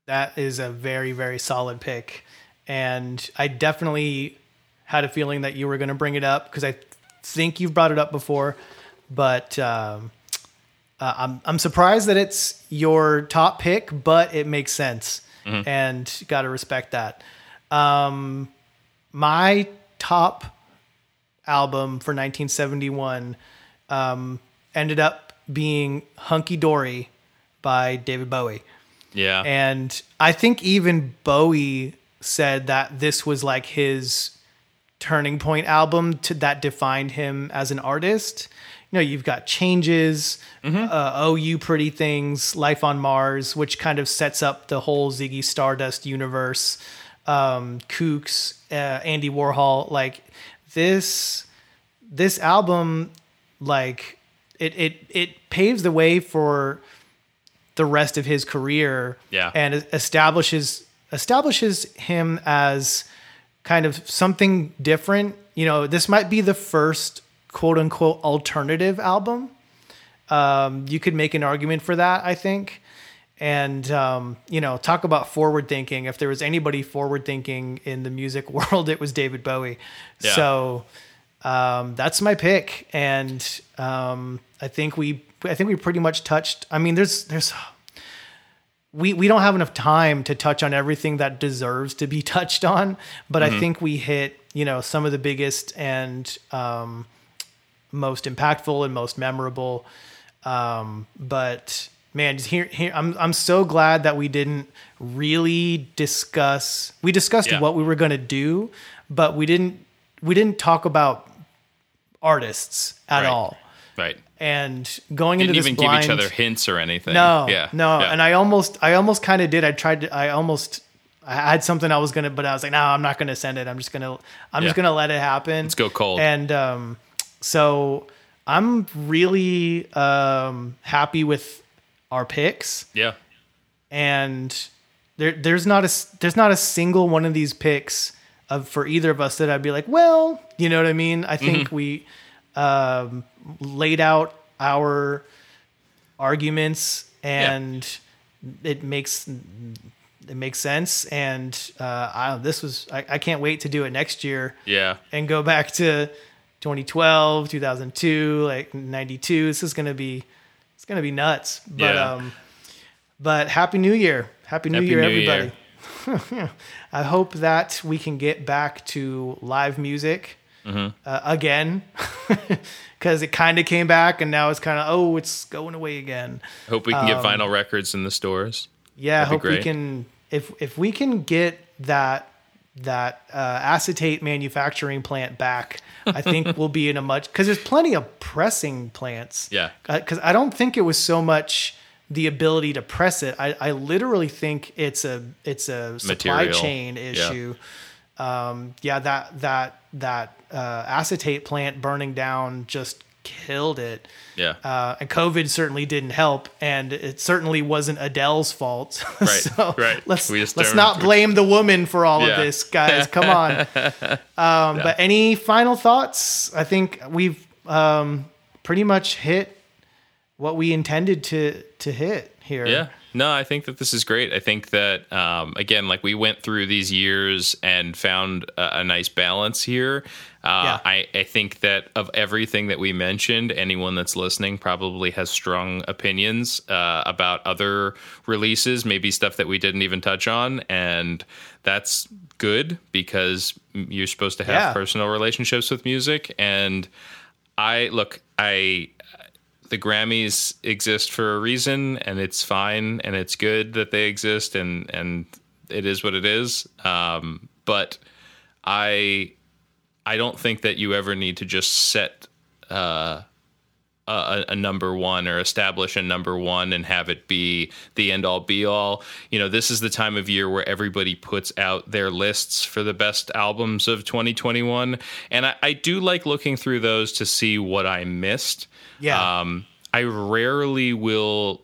that is a very very solid pick, and I definitely had a feeling that you were going to bring it up because I think you've brought it up before, but. Um, uh, I'm I'm surprised that it's your top pick, but it makes sense, and got to respect that. Um, my top album for 1971 um, ended up being "Hunky Dory" by David Bowie. Yeah, And I think even Bowie said that this was like his turning point album to, that defined him as an artist. You know, you've got Changes, uh, Oh You Pretty Things, Life on Mars, which kind of sets up the whole Ziggy Stardust universe, um, Kooks, uh, Andy Warhol. Like this, this album, like it, it, it paves the way for the rest of his career Yeah. and establishes establishes him as kind of something different. You know this might be the first quote unquote alternative album. Um, you could make an argument for that i think. And um, you know talk about forward thinking. If there was anybody forward thinking in the music world it was david bowie. Yeah. so um, that's my pick. And um, i think we i think we pretty much touched i mean there's there's we we don't have enough time to touch on everything that deserves to be touched on but i think we hit you know some of the biggest and um, most impactful and most memorable. Um, but man, just here, here, I'm I'm so glad that we didn't really discuss. We discussed Yeah. what we were going to do, but we didn't we didn't talk about artists at Right. all. Right. And going Didn't into this even blind, give each other hints or anything. no, Yeah. no, Yeah. and I almost, I almost kind of did. I tried to, I almost, I had something I was gonna, but I was like, no, I'm not gonna send it. I'm just gonna, I'm just gonna let it happen. Let's go cold. And um, so I'm really um happy with our picks, yeah. and there, there's not a, there's not a single one of these picks of for either of us that I'd be like, well, you know what I mean? I think Mm-hmm. we um, laid out our arguments and it makes it makes sense. And uh I, this was I, I can't wait to do it next year Yeah. and go back to 2012 2002 like 92 this is gonna be it's gonna be nuts. But Yeah. um but happy new year. Happy new Happy year New everybody. I hope that we can get back to live music Mm-hmm. uh, again because it kind of came back and now it's kind of oh it's going away again Hope we can get Um, vinyl records in the stores. yeah, I That'd hope we can if if we can get that that uh, acetate manufacturing plant back, I think we'll be in a much because there's plenty of pressing plants. Yeah. because I don't think it was so much the ability to press it. I, I literally think it's a it's a supply Material. chain Yeah. Um, yeah, that that that uh, acetate plant burning down just killed it. Yeah. Uh, and COVID certainly didn't help, and it certainly wasn't Adele's fault. Right, so right. let's let's don't- blame the woman for all Yeah. of this, guys. Come on. Um, But any final thoughts? I think we've um, pretty much hit what we intended to to hit here. Yeah. No, I think that this is great. I think that um, again, like we went through these years and found a, a nice balance here. Uh, Yeah. I, I think that of everything that we mentioned, anyone that's listening probably has strong opinions uh, about other releases, maybe stuff that we didn't even touch on, and that's good because you're supposed to have Yeah. personal relationships with music. And I look, I the Grammys exist for a reason, and it's fine, and it's good that they exist, and and it is what it is. Um, but I I don't think that you ever need to just set uh, a, a number one or establish a number one and have it be the end all be all. You know, this is the time of year where everybody puts out their lists for the best albums of 2021. And I, I do like looking through those to see what I missed. Yeah. Um, I rarely will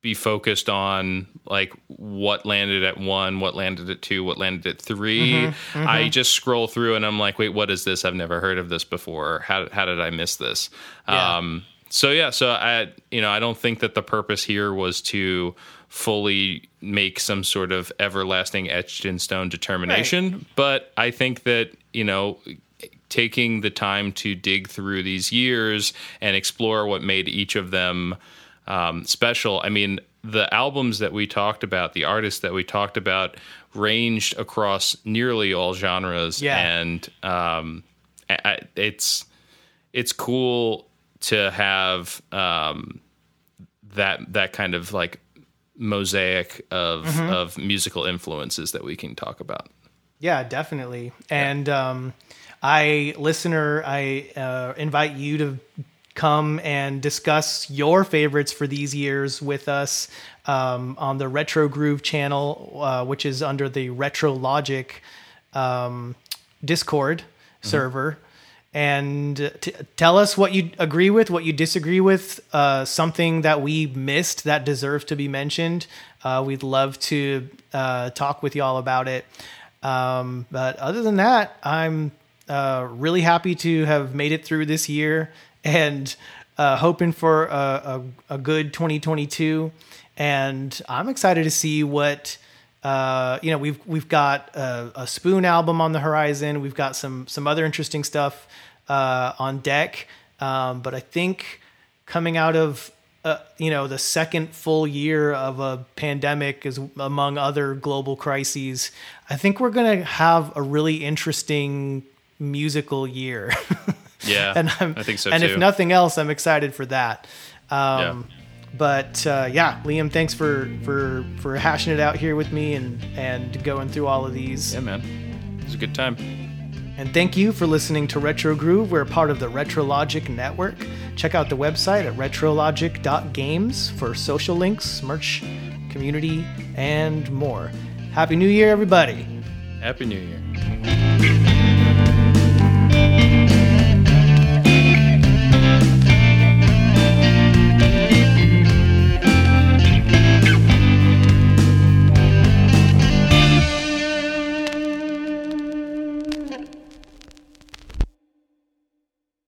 be focused on like what landed at one, what landed at two, what landed at 3 I just scroll through and I'm like, wait, what is this? I've never heard of this before. How how did I miss this? Yeah. Um, so yeah, so I you know I don't think that the purpose here was to fully make some sort of everlasting etched in stone determination, but I think that you know taking the time to dig through these years and explore what made each of them um, special. I mean, the albums that we talked about, the artists that we talked about, ranged across nearly all genres, Yeah. and um, I, it's it's cool to have um, that that kind of like mosaic of Mm-hmm. of musical influences that we can talk about. Yeah, definitely. And um, I, listener, I uh, invite you to come and discuss your favorites for these years with us um, on the Retro Groove channel, uh, which is under the Retro Logic um, Discord server. And t- tell us what you agree with, what you disagree with, uh, something that we missed that deserves to be mentioned. Uh, we'd love to uh, talk with y'all about it. Um, but other than that, I'm uh, really happy to have made it through this year and uh, hoping for a, a, a good 2022. And I'm excited to see what uh, you know. We've we've got a, a Spoon album on the horizon. We've got some some other interesting stuff uh, on deck. Um, but I think coming out of uh, you know the second full year of a pandemic is among other global crises i think we're going to have a really interesting musical year Yeah, and I'm, I think so and too. if nothing else i'm excited for that um, but uh, yeah liam thanks for for for hashing it out here with me and and going through all of these yeah, man, it was a good time. and thank you for listening to Retro Groove. We're part of the Retrologic Network. Check out the website at retrologic.games for social links, merch, community, and more. Happy New Year, everybody! Happy New Year.